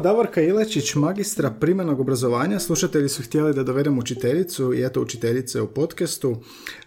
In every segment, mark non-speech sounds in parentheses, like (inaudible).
Davorka Ilečić, magistra primarnog obrazovanja. Slušatelji su htjeli da dovedem učiteljicu i eto učiteljice u podcastu.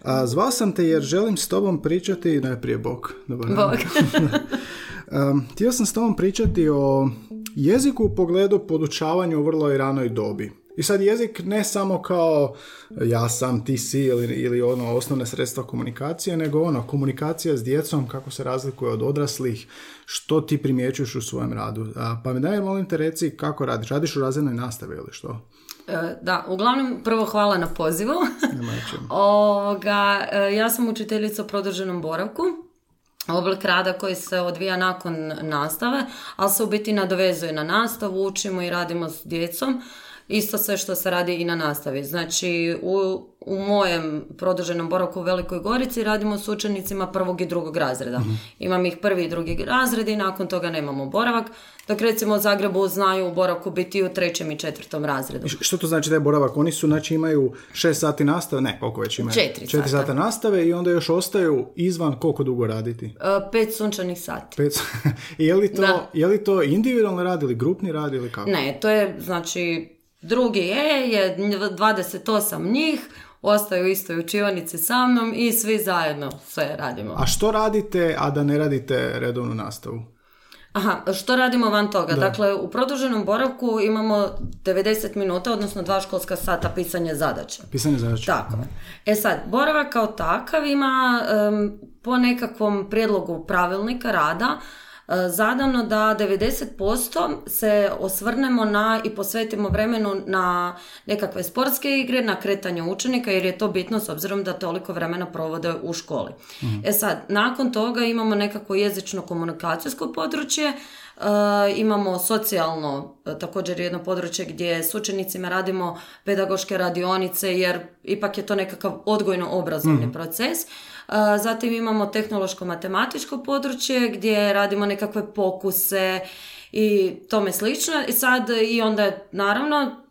A, zvao sam te jer želim s tobom pričati, najprije Bog. Dobar. Um, (laughs) htio sam s tobom pričati o jeziku u pogledu podučavanju u vrlo i ranoj dobi. I sad jezik ne samo kao ja sam, ti si ili, ili ono osnovne sredstva komunikacije, nego ono komunikacija s djecom kako se razlikuje od odraslih, što ti primjećuješ u svojem radu. Pa mi daj molim te reci kako radiš. Radiš u razrednoj nastavi ili što? E, Da, uglavnom prvo hvala na pozivu. (laughs) Ovoga, e, ja sam učiteljica u produženom boravku. Oblik rada koji se odvija nakon nastave, ali se u biti nadovezuje na nastavu, učimo i radimo s djecom. Isto sve što se radi i na nastavi. Znači, u, u mojem produženom boravku u Velikoj Gorici radimo s učenicima prvog i drugog razreda. Imam ih prvi i drugi razred i nakon toga nemamo boravak. Dok recimo u Zagrebu znaju u boravku biti u trećem i četvrtom razredu. Š- Što to znači da je boravak? Oni su, znači, imaju šest sati nastave, ne, koliko već imaju? Četiri Četiri sata. sata nastave i onda još ostaju izvan koliko dugo raditi? E, Pet sunčanih sati. Pet... (laughs) Je li, to, Da. je li to individualni rad ili grupni rad ili kako? Ne, to je, znači, drugi je, je 28 njih, ostaju u istoj učivanici sa mnom i svi zajedno sve radimo. A što radite, a da ne radite redovnu nastavu? Aha, što radimo van toga? Dakle, u produženom boravku imamo 90 minuta, odnosno dva školska sata pisanja zadaća. Pisanje zadaća. Tako je. E sad, boravak kao takav ima em, po nekakvom prijedlogu pravilnika rada e, zadano da 90% se osvrnemo na i posvetimo vremenu na nekakve sportske igre, na kretanje učenika jer je to bitno s obzirom da toliko vremena provode u školi. E sad, nakon toga imamo nekako jezično komunikacijsko područje, E, imamo socijalno e, također jedno područje gdje s učenicima radimo pedagoške radionice jer ipak je to nekakav odgojno-obrazovni proces. Zatim imamo tehnološko-matematičko područje gdje radimo nekakve pokuse i tome slično. I sad i onda naravno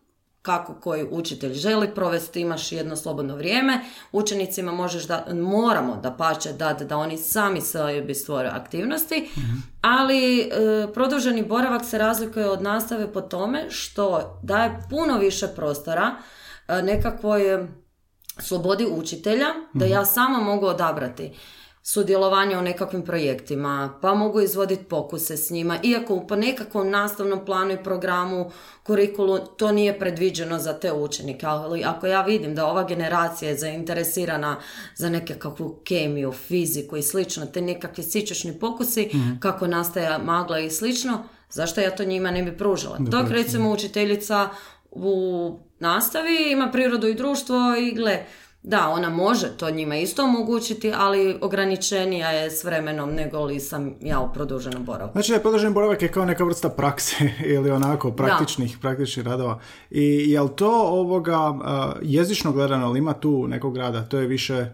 kako koji učitelj želi provesti, imaš jedno slobodno vrijeme, učenicima možeš da, moramo da pače dati da oni sami sebi stvore aktivnosti, ali e, produženi boravak se razlikuje od nastave po tome što daje puno više prostora e, nekakvoj slobodi učitelja, da ja sama mogu odabrati sudjelovanje u nekakvim projektima, pa mogu izvoditi pokuse s njima, iako po nekakvom nastavnom planu i programu, kurikulu, to nije predviđeno za te učenike, ali ako ja vidim da ova generacija je zainteresirana za nekakvu kemiju, fiziku i slično, te nekakvi sičešni pokusi, kako nastaje magla i slično, zašto ja to njima ne bi pružila? Dok recimo učiteljica u nastavi ima prirodu i društvo i gle, da, ona može to njima isto omogućiti, ali ograničenija je s vremenom nego li sam ja u produženom boravku. Znači produženi boravak je kao neka vrsta prakse (laughs) ili onako praktičnih, praktičnih radova. I jel to ovoga jezično gledano, ali ima tu nekog rada? To je više,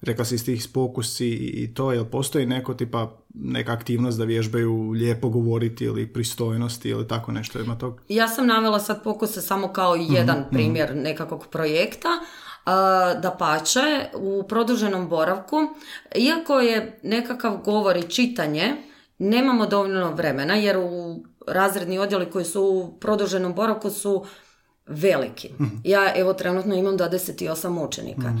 rekla si iz tih pokusi i to, jel postoji neko tipa neka aktivnost da vježbaju lijepo govoriti ili pristojnosti ili tako nešto ima tog? Ja sam navela sad pokuse samo kao jedan primjer nekakvog projekta, da pače u produženom boravku, iako je nekakav govor i čitanje, nemamo dovoljno vremena jer u razredni odjeli koji su u produženom boravku su veliki. Ja evo trenutno imam 28 učenika.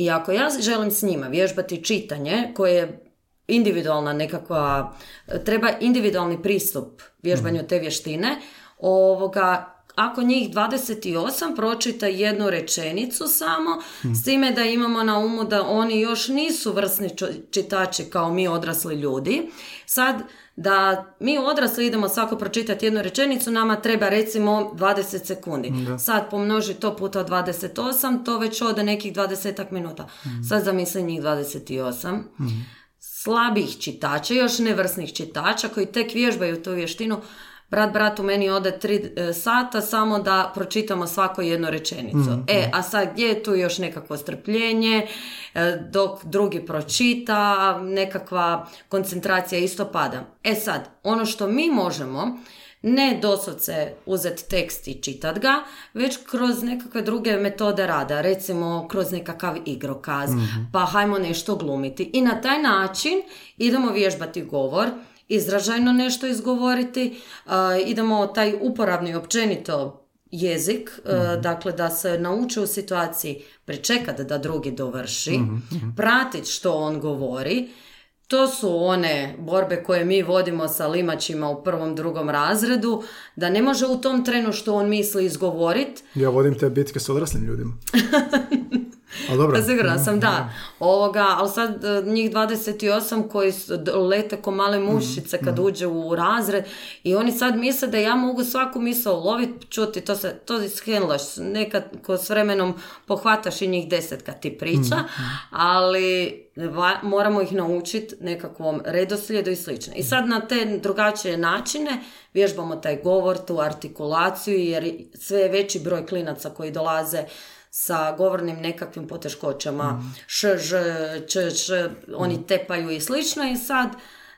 I ako ja želim s njima vježbati čitanje koje je individualna nekakva, treba individualni pristup vježbanju te vještine, ovoga, ako njih 28 pročita jednu rečenicu samo, s time da imamo na umu da oni još nisu vrsni čitači kao mi odrasli ljudi, sad da mi odrasli idemo svako pročitati jednu rečenicu, nama treba recimo 20 sekundi. Sad pomnoži to puta 28, to već ode nekih 20 minuta. Sad zamisli njih 28 slabih čitača, još nevrsnih čitača koji tek vježbaju tu vještinu, brat bratu meni ode tri e, sata samo da pročitamo svako jednu rečenicu. E, a sad gdje je tu još nekakvo strpljenje, e, dok drugi pročita, nekakva koncentracija isto pada. E sad, ono što mi možemo ne doslovce uzeti tekst i čitat ga, već kroz nekakve druge metode rada, recimo kroz nekakav igrokaz, pa hajmo nešto glumiti. I na taj način idemo vježbati govor, izražajno nešto izgovoriti, a, idemo taj uporabni općenito jezik, e, dakle da se nauče u situaciji pričekati da drugi dovrši, pratiti što on govori, to su one borbe koje mi vodimo sa limačima u prvom, drugom razredu, da ne može u tom trenu što on misli izgovoriti, Ja vodim te bitke s odraslim ljudima. (laughs) Ali dobro. Pa sigurna sam, da. Ovoga, ali sad e, njih 28 koji lete ko male mušice kad uđe u razred i oni sad misle da ja mogu svaku misao loviti, čuti, to se, to ishendlaš, nekad ko s vremenom pohvataš i njih deset kad ti priča, ali va- moramo ih naučiti nekakvom redoslijedu i slično. I sad na te drugačije načine vježbamo taj govor, tu artikulaciju, jer sve je veći broj klinaca koji dolaze sa govornim nekakvim poteškoćama, š, ž, č, č, oni tepaju i slično i sad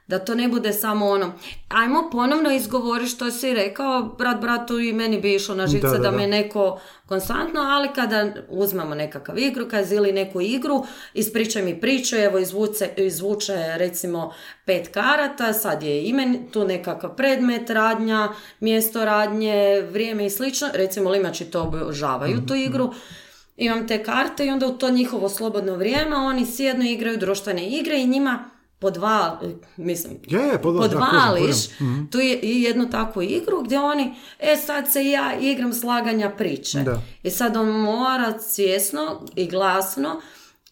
da to ne bude samo ono, ajmo ponovno izgovori što si rekao, brat bratu i meni bi išlo na živce Da, da, da, da. me neko konstantno, ali kada uzmemo nekakav igrokaz ili neku igru, ispričaj mi priču, evo izvuce, izvuče recimo pet karata, sad je imen, tu nekakav predmet, radnja, mjesto radnje, vrijeme i slično, recimo limači to obožavaju tu igru, imam te karte i onda u to njihovo slobodno vrijeme oni sjedno igraju društvene igre i njima podva, mislim, Je, je, podva- da, podvališ kužim, kužim. tu je i jednu takvu igru gdje oni, e sad se ja igram slaganja priče. Da. I sad on mora svjesno i glasno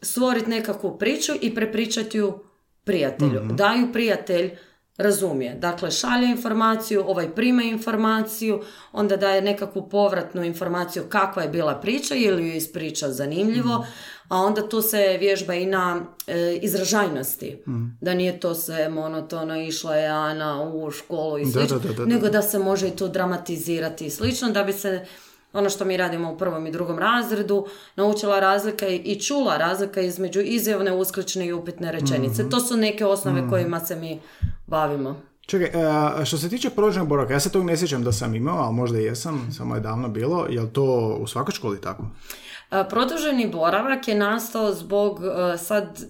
stvoriti nekakvu priču i prepričati ju prijatelju. Mhm. Da ju prijatelj razumije. Dakle, šalje informaciju, ovaj prima informaciju, onda daje nekakvu povratnu informaciju kakva je bila priča ili ju ispriča zanimljivo, Mhm. a onda tu se vježba i na e, izražajnosti. Mhm. Da nije to sve monotono, išla je Ana u školu i Da, slično, da, da, da, nego da se može i to dramatizirati i slično, da bi se ono što mi radimo u prvom i drugom razredu, naučila razlika i- čula razlika između izjavne, usklične i upitne rečenice. Mhm. To su neke osnove kojima se mi bavimo. Čekaj, a, što se tiče produženog boravka, ja se tog ne sjećam da sam imao, ali možda i jesam, samo je davno bilo. Jel to u svakoj školi tako? A, Produženi boravak je nastao zbog a, sad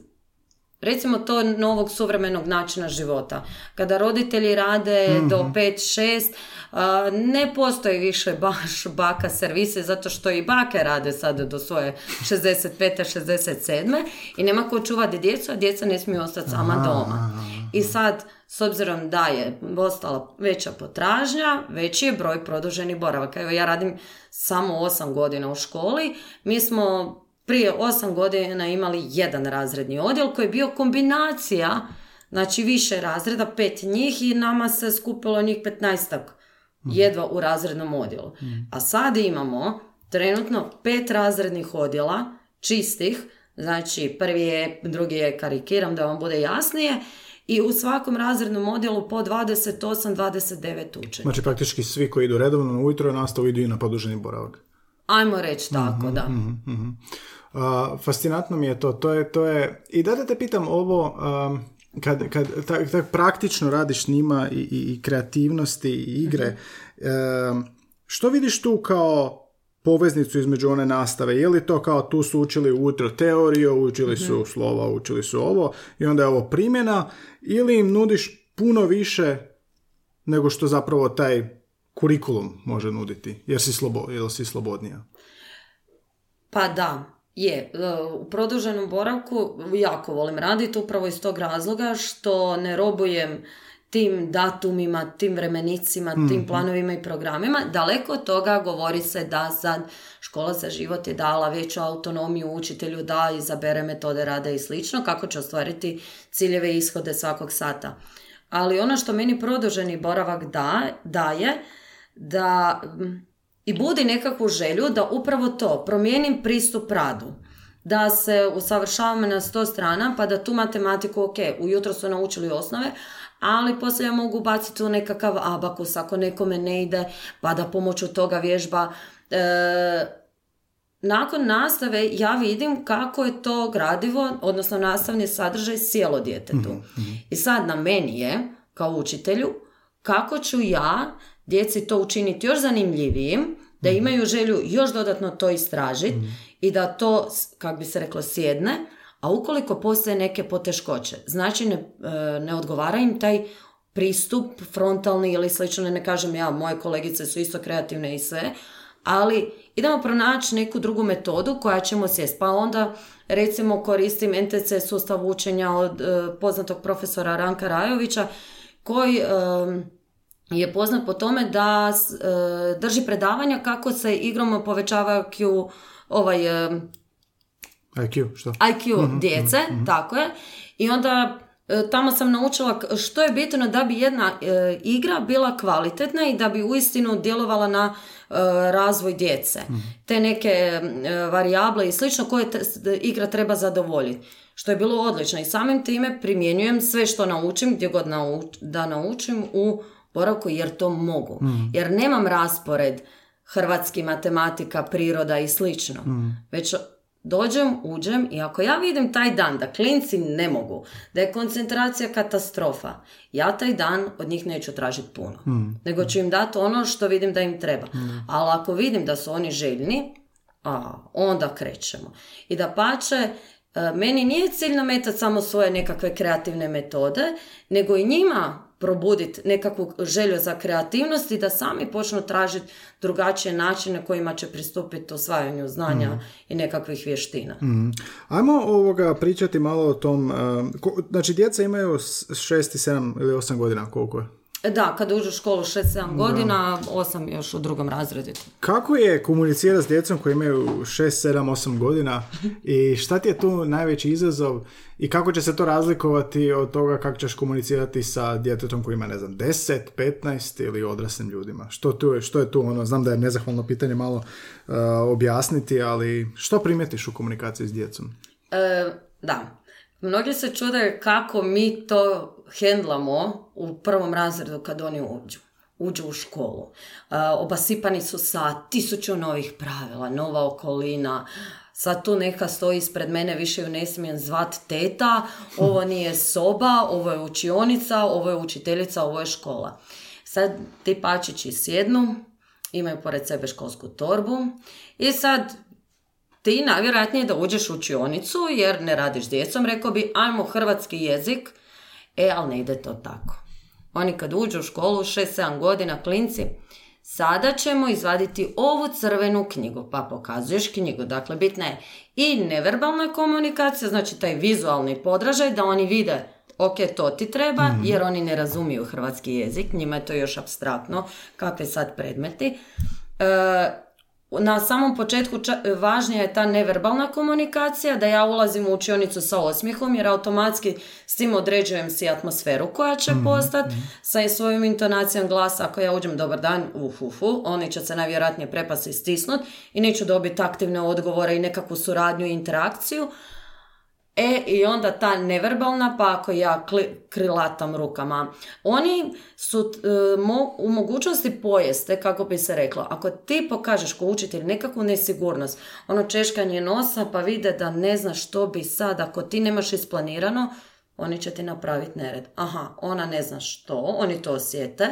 recimo to novog suvremenog načina života. Kada roditelji rade do 5-6, a, ne postoji više baš baka servise zato što i bake rade sad do svoje 65. 67. i nema ko čuvati djecu, a djeca ne smiju ostati sama doma. I sad, s obzirom da je ostala veća potražnja, veći je broj produženih boravaka. Evo ja radim samo 8 godina u školi, mi smo prije 8 godina imali jedan razredni odjel koji je bio kombinacija, znači više razreda, pet njih i nama se skupilo njih 15 jedva u razrednom odjelu. A sad imamo trenutno pet razrednih odjela, čistih, znači prvi je, drugi je karikiram da vam bude jasnije, i u svakom razrednom odjelu po 28-29 učenika. Znači praktički svi koji idu redovno na ujutro nastavu idu i na produženi boravak. Ajmo reći tako, da. A, fascinantno mi je to, to je, to je, i da da te pitam ovo, um, kad, kad tak, tak praktično radiš s njima i, i, i kreativnosti i igre, um, što vidiš tu kao poveznicu između one nastave? Je li to kao tu su učili ujutro teoriju, učili su slova, učili su ovo i onda je ovo primjena ili im nudiš puno više nego što zapravo taj kurikulum može nuditi, jer si, slobo, jer si slobodnija? Pa da, je. E, U produženom boravku jako volim raditi upravo iz tog razloga što ne robujem tim datumima, tim vremenicima, tim planovima i programima. Daleko od toga govori se da sad škola za život je dala veću autonomiju učitelju da izabere metode rada i slično, kako će ostvariti ciljeve i ishode svakog sata. Ali ono što meni produženi boravak da, daje, da i budi nekakvu želju da upravo to, promijenim pristup radu. da se usavršavamo na sto strana, pa da tu matematiku, ok, ujutro su naučili osnove, ali poslije ja mogu baciti u nekakav abakus ako nekome ne ide, pa da pomoću toga vježba. E, nakon nastave ja vidim kako je to gradivo, odnosno nastavni sadržaj sjelo djetetu. I sad na meni je, kao učitelju, kako ću ja djeci to učiniti još zanimljivijim, da imaju želju još dodatno to istražiti i da to, kak bi se reklo, sjedne, a ukoliko postoje neke poteškoće, znači ne, e, ne odgovara im taj pristup frontalni ili slično, ne kažem ja, moje kolegice su isto kreativne i sve, ali idemo pronaći neku drugu metodu koja ćemo sjest. Pa onda recimo koristim NTC sustav učenja od e, poznatog profesora Ranka Rajovića koji e, je poznat po tome da e, drži predavanja kako se igrom povećava IQ ovaj IQ, što? IQ mhm, djece, mhm, mhm. tako je. I onda tamo sam naučila što je bitno da bi jedna igra bila kvalitetna i da bi uistinu djelovala na razvoj djece. Te neke varijable i slično koje igra treba zadovoljiti. Što je bilo odlično i samim time primjenjujem sve što naučim, gdje god da naučim u boravku jer to mogu. Mm. Jer nemam raspored hrvatski matematika, priroda i slično. Mm. Već dođem, uđem i ako ja vidim taj dan da klinci ne mogu, da je koncentracija katastrofa, ja taj dan od njih neću tražiti puno. Mm. Nego ću im dati ono što vidim da im treba. Ali ako vidim da su oni željni, a, onda krećemo. I da pače, e, meni nije cilj nametati samo svoje nekakve kreativne metode, nego i njima probuditi nekakvu želju za kreativnost i da sami počnu tražiti drugačije načine kojima će pristupiti osvajanju znanja mm. i nekakvih vještina. Mm. Ajmo ovoga pričati malo o tom, uh, znači djeca imaju 6 i 7 ili 8 godina, koliko je? Da, kad uđu u školu 6-7 godina, 8 još u drugom razredu. Kako je komunicirati s djecom koji imaju 6, 7, 8 godina i šta ti je tu najveći izazov i kako će se to razlikovati od toga kako ćeš komunicirati sa djetetom koji ima, ne znam, 10, 15 ili odraslim ljudima? Što, tu je, što je tu ono, znam da je nezahvalno pitanje malo uh, objasniti, ali što primjetiš u komunikaciji s djecom? E, da, Mnogi se čude kako mi to hendlamo u prvom razredu kad oni uđu uđu u školu. Uh, obasipani su sa tisuću novih pravila, nova okolina, sad tu neka stoji ispred mene, više ju ne smijem zvat teta, ovo nije soba, ovo je učionica, ovo je učiteljica, ovo je škola. Sad ti pačići sjednu, imaju pored sebe školsku torbu i sad ti najvjerojatnije da uđeš u učionicu jer ne radiš djecom, rekao bi ajmo hrvatski jezik, e, ali ne ide to tako. Oni kad uđu u školu, 6-7 godina, klinci, sada ćemo izvaditi ovu crvenu knjigu, pa pokazuješ knjigu. Dakle, bitna je i neverbalna komunikacija, znači taj vizualni podražaj, da oni vide ok, to ti treba, mhm. jer oni ne razumiju hrvatski jezik, njima je to još abstraktno, kakve sad predmeti. E, na samom početku važnija je ta neverbalna komunikacija, da ja ulazim u učionicu sa osmihom jer automatski s tim određujem si atmosferu koja će mm postati sa svojom intonacijom glasa. Ako ja uđem dobar dan, uf, oni će se najvjerojatnije prepasti i stisnuti i neću dobiti aktivne odgovore i nekakvu suradnju i interakciju. E, i onda ta neverbalna, pa ako ja krilatam rukama. Oni su e, u mogućnosti pojeste, kako bi se reklo, ako ti pokažeš ko učitelj nekakvu nesigurnost, ono češkanje nosa, pa vide da ne znaš što bi sad, ako ti nemaš isplanirano, oni će ti napraviti nered. Aha, ona ne zna što, oni to osjete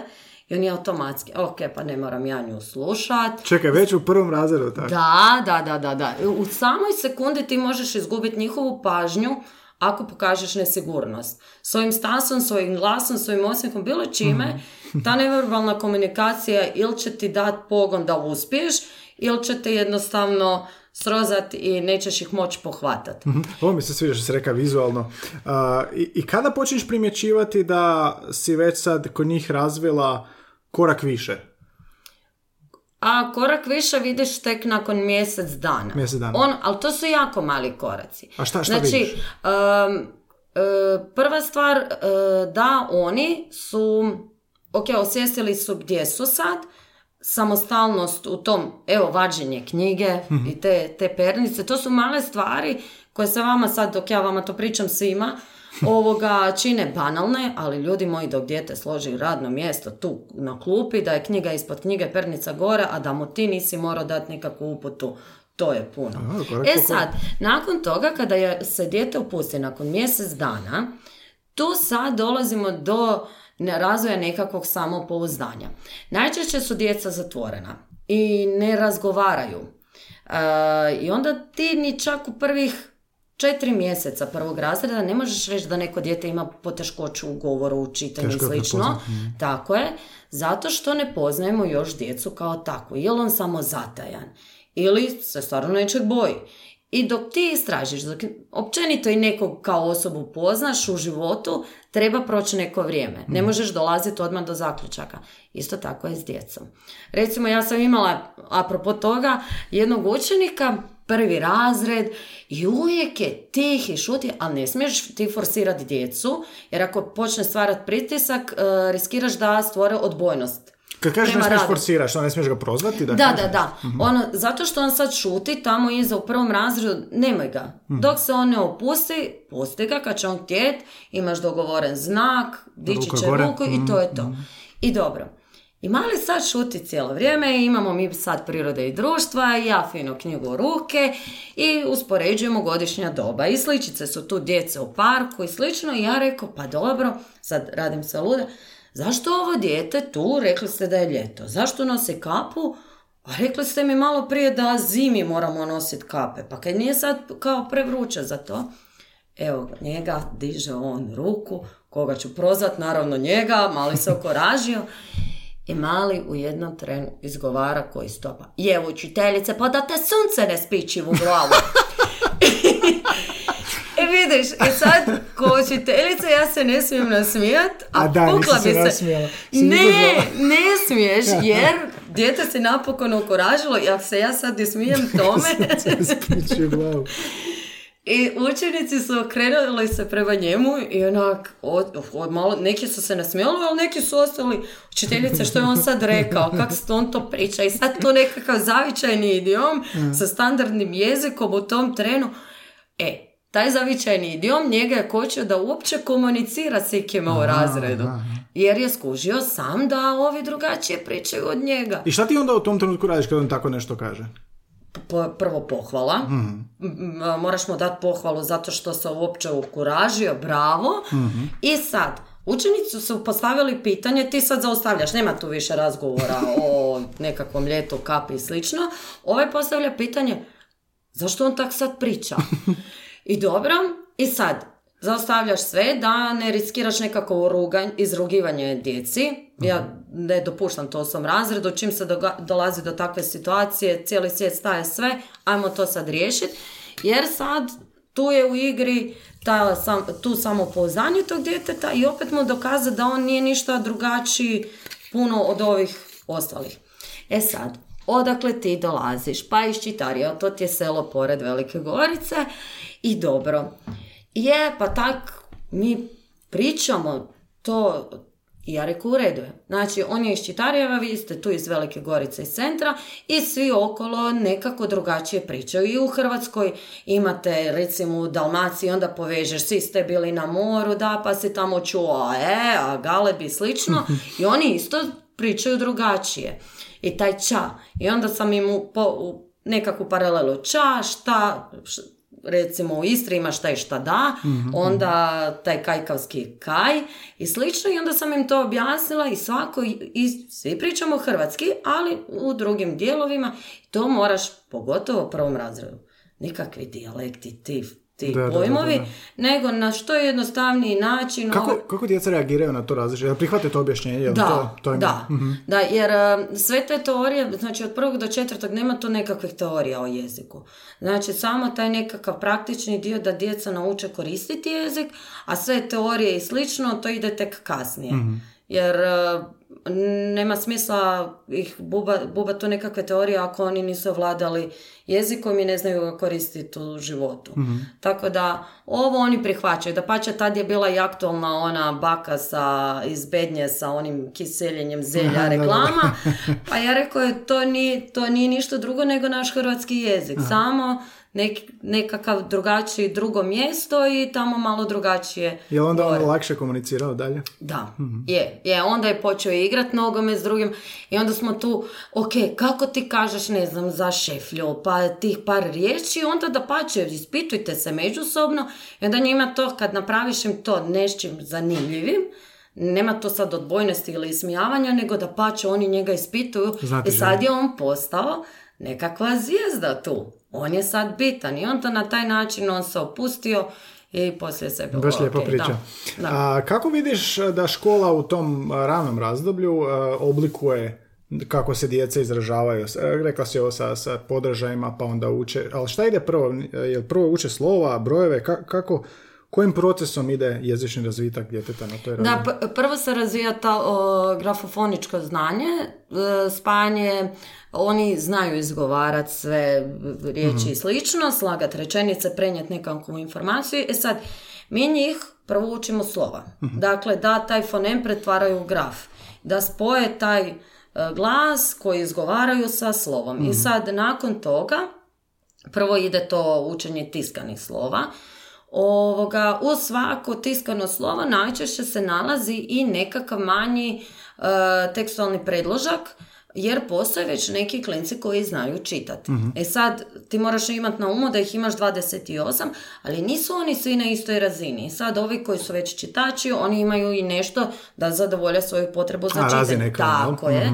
i oni automatski, ok, pa ne moram ja nju slušat. Čekaj, već u prvom razredu, tako? Da, da, da, da, da. U samoj sekundi ti možeš izgubiti njihovu pažnju ako pokažeš nesigurnost. Svojim stasom, svojim glasom, svojim osmijehom, bilo čime, mhm. ta neverbalna komunikacija ili će ti dati pogon da uspiješ, ili će te jednostavno srozati i nećeš ih moći pohvatati. mm Ovo mi se sviđa što se reka vizualno. i, I kada počneš primjećivati da si već sad kod njih razvila korak više? A korak više vidiš tek nakon mjesec dana. Mjesec dana. On, ali to su jako mali koraci. A šta, šta znači, vidiš? Um, prva stvar, uh, da oni su, ok, osvijestili su gdje su sad, samostalnost u tom, evo, vađenje knjige i te, te pernice, to su male stvari koje se vama sad, dok ja vama to pričam svima, ovoga čine banalne, ali ljudi moji dok dijete složi radno mjesto tu na klupi, da je knjiga ispod knjige, pernica gore, a da mu ti nisi morao dati nikakvu uputu, to je puno. Aha, korak e sad, nakon toga kada je, se dijete opusti nakon mjesec dana, tu sad dolazimo do razvoja nekakvog samopouzdanja. Najčešće su djeca zatvorena i ne razgovaraju. E, I onda ti ni čak u prvih četiri mjeseca prvog razreda ne možeš reći da neko dijete ima poteškoću u govoru, u čitanju i slično. mhm. Tako je, zato što ne poznajemo još djecu kao takvu. Je li on samo zatajan? Ili se stvarno nečeg boji? I dok ti istražiš, dok općenito i nekog kao osobu poznaš u životu, treba proći neko vrijeme. Ne možeš dolaziti odmah do zaključaka. Isto tako je s djecom. Recimo, ja sam imala, apropo toga, jednog učenika, prvi razred, i uvijek je tih i šuti, ali ne smiješ ti forsirati djecu, jer ako počne stvarati pritisak, e, riskiraš da stvore odbojnost. Kad kažeš ne smiješ forsiraš, ne smiješ ga prozvati? Da, Da, da, da. Ono, zato što on sad šuti tamo iza u prvom razredu, nemoj ga. Mhm. Dok se on ne opusti, pusti ga, kad će on htjet, imaš dogovoren znak, dići će ruku i to je to. I dobro. I mali sad šuti cijelo vrijeme, imamo mi sad prirode i društva, i ja fino knjigu u ruke i uspoređujemo godišnja doba. I sličice su tu djece u parku i slično. I ja rekao, pa dobro, sad radim se luda, zašto ovo dijete tu, rekli ste da je ljeto, zašto nosi kapu, a rekli ste mi malo prije da zimi moramo nositi kape, pa kad nije sad kao prevruće za to, Evo ga, njega, diže on ruku, koga ću prozvat, naravno njega, mali se (laughs) okoražio. I mali u jednom trenu izgovara koji stopa. Je, učiteljice, pa da te sunce ne spiči u glavu. (laughs) E vidiš, i sad, ko učiteljica, ja se ne smijem nasmijat, a, A da, pukla se bi se. nasmijala. Ne, ne smiješ, (laughs) jer dijete se napokon okoražilo i ako se ja sad ne smijem (laughs) tome, Spiči u glavu. I učenici su okrenuli se prema njemu i onak, od, od- malo, neki su se nasmijali, ali neki su ostali, učiteljice što je on sad rekao, kako se on to priča i sad tu nekakav zavičajni idiom sa standardnim jezikom u tom trenu. E, taj zavičajni idiom njega je kočio da uopće komunicira s ikima u razredu. Jer je skužio sam da ovi drugačije pričaju od njega. I šta ti onda u tom trenutku radiš kad on tako nešto kaže? Prvo pohvala. M- m- Moraš mu dati pohvalu zato što se uopće ukuražio, bravo. I sad, učenici su postavili pitanje, ti sad zaustavljaš, nema tu više razgovora (laughs) o nekakvom ljetu, kapi i slično. Ovaj postavlja pitanje, zašto on tak sad priča? (laughs) I dobro, i sad, zaustavljaš sve da ne riskiraš nekako ruganj, izrugivanje djeci. Ja ne dopuštam to u svom razredu, čim se doga- dolazi do takve situacije, cijeli svijet staje sve, ajmo to sad riješiti. Jer sad tu je u igri ta, sam, tu samopouzdanje tog djeteta i opet mu dokaza da on nije ništa drugačiji puno od ovih ostalih. E sad, odakle ti dolaziš? Pa iz Čitarija, to ti je selo pored Velike Gorice i dobro. Je, pa tak mi pričamo to ja reku u redu. Znači, on je iz Čitarijeva, vi ste tu iz Velike Gorice iz centra i svi okolo nekako drugačije pričaju. I u Hrvatskoj imate, recimo, u Dalmaciji, onda povežeš, svi ste bili na moru, da, pa si tamo čuo, a e, a Galeb i slično. I oni isto pričaju drugačije. I taj ča. I onda sam im u, po, nekakvu paralelu ča, šta, š- recimo u Istri ima šta i šta da, onda taj kajkavski kaj i slično i onda sam im to objasnila i svako, i svi pričamo hrvatski, ali u drugim dijelovima to moraš, pogotovo u prvom razredu, nikakvi dijalekti, ti, ti Da, da, da, pojmovi, da, da. nego na što jednostavniji način. Kako, ovaj- kako djeca reagiraju na to različite? Prihvate to objašnjenje? Da, to, to im- da, Mhm. da, jer e, sve te teorije, znači od prvog do četvrtog nema tu nekakvih teorija o jeziku. Znači samo taj nekakav praktični dio da djeca nauče koristiti jezik, a sve teorije i slično to ide tek kasnije. Mhm. jer e, nema smisla ih buba, buba tu nekakve teorije ako oni nisu vladali jezikom i ne znaju ga koristiti u životu. Tako da ovo oni prihvaćaju. Da pače tad je bila i aktualna ona baka sa, iz Bednje sa onim kiseljenjem zelja reklama. pa ja rekao je to nije, to nije ništa drugo nego naš hrvatski jezik. Samo nek, nekakav drugačiji drugo mjesto i tamo malo drugačije. Je onda on lakše komunicirao dalje? Da, je, je, onda je počeo igrat nogome s drugim i onda smo tu, ok, kako ti kažeš, ne znam, za šeflju, pa tih par riječi, onda da pače, ispitujte se međusobno i onda njima to, kad napraviš im to nečim zanimljivim, nema to sad odbojnosti ili ismijavanja, nego da pače, oni njega ispituju Znati i sad je on postao nekakva zvijezda tu. On je sad bitan i on to na taj način, on se opustio i poslije se bilo Baš lijepa ok, priča. da, da. A, kako vidiš da škola u tom a, ranom razdoblju a, oblikuje kako se djeca izražavaju? E, Rekla si ovo sa, sa podržajima, pa onda uče. Ali šta ide prvo? Jel prvo uče slova, brojeve? Ka- kako, kojim procesom ide jezični razvitak djeteta na toj razini? Da, p- prvo se razvija ta o, grafofoničko znanje, e, spajanje, oni znaju izgovarati sve riječi i slično, slagat rečenice, prenijeti nekakvu informaciju. E sad, mi njih prvo učimo slova. Dakle, da taj fonem pretvaraju u graf. Da spoje taj e, glas koji izgovaraju sa slovom. I sad, nakon toga, prvo ide to učenje tiskanih slova. Ovoga, u svako tiskano slovo najčešće se nalazi i nekakav manji e, tekstualni predložak, jer postoje već neki klinci koji znaju čitati. E sad, ti moraš imati na umu da ih imaš 28, ali nisu oni svi na istoj razini. Sad, ovi koji su već čitači, oni imaju i nešto da zadovolje svoju potrebu za A, čitanje. Tako je.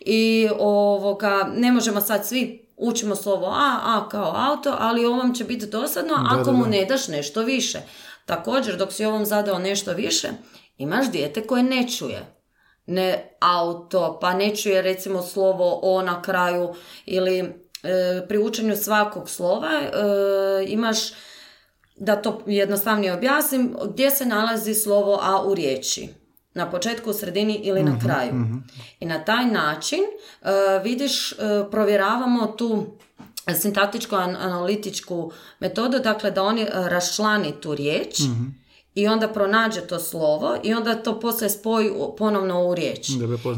I ovoga, ne možemo sad svi učimo slovo A, A kao auto, ali ovom će biti dosadno ako da, mu da. ne daš nešto više. Također, dok si ovom zadao nešto više, imaš dijete koje ne čuje. Ne auto, pa ne čuje recimo slovo O na kraju ili e, pri učenju svakog slova e, imaš da to jednostavnije objasnim, gdje se nalazi slovo A u riječi. Na početku, u sredini ili na kraju. I na taj način e, vidiš, e, provjeravamo tu sintaktičko-analitičku metodu, dakle da oni e, raščlani tu riječ i onda pronađe to slovo i onda to poslije spoji ponovno u riječ.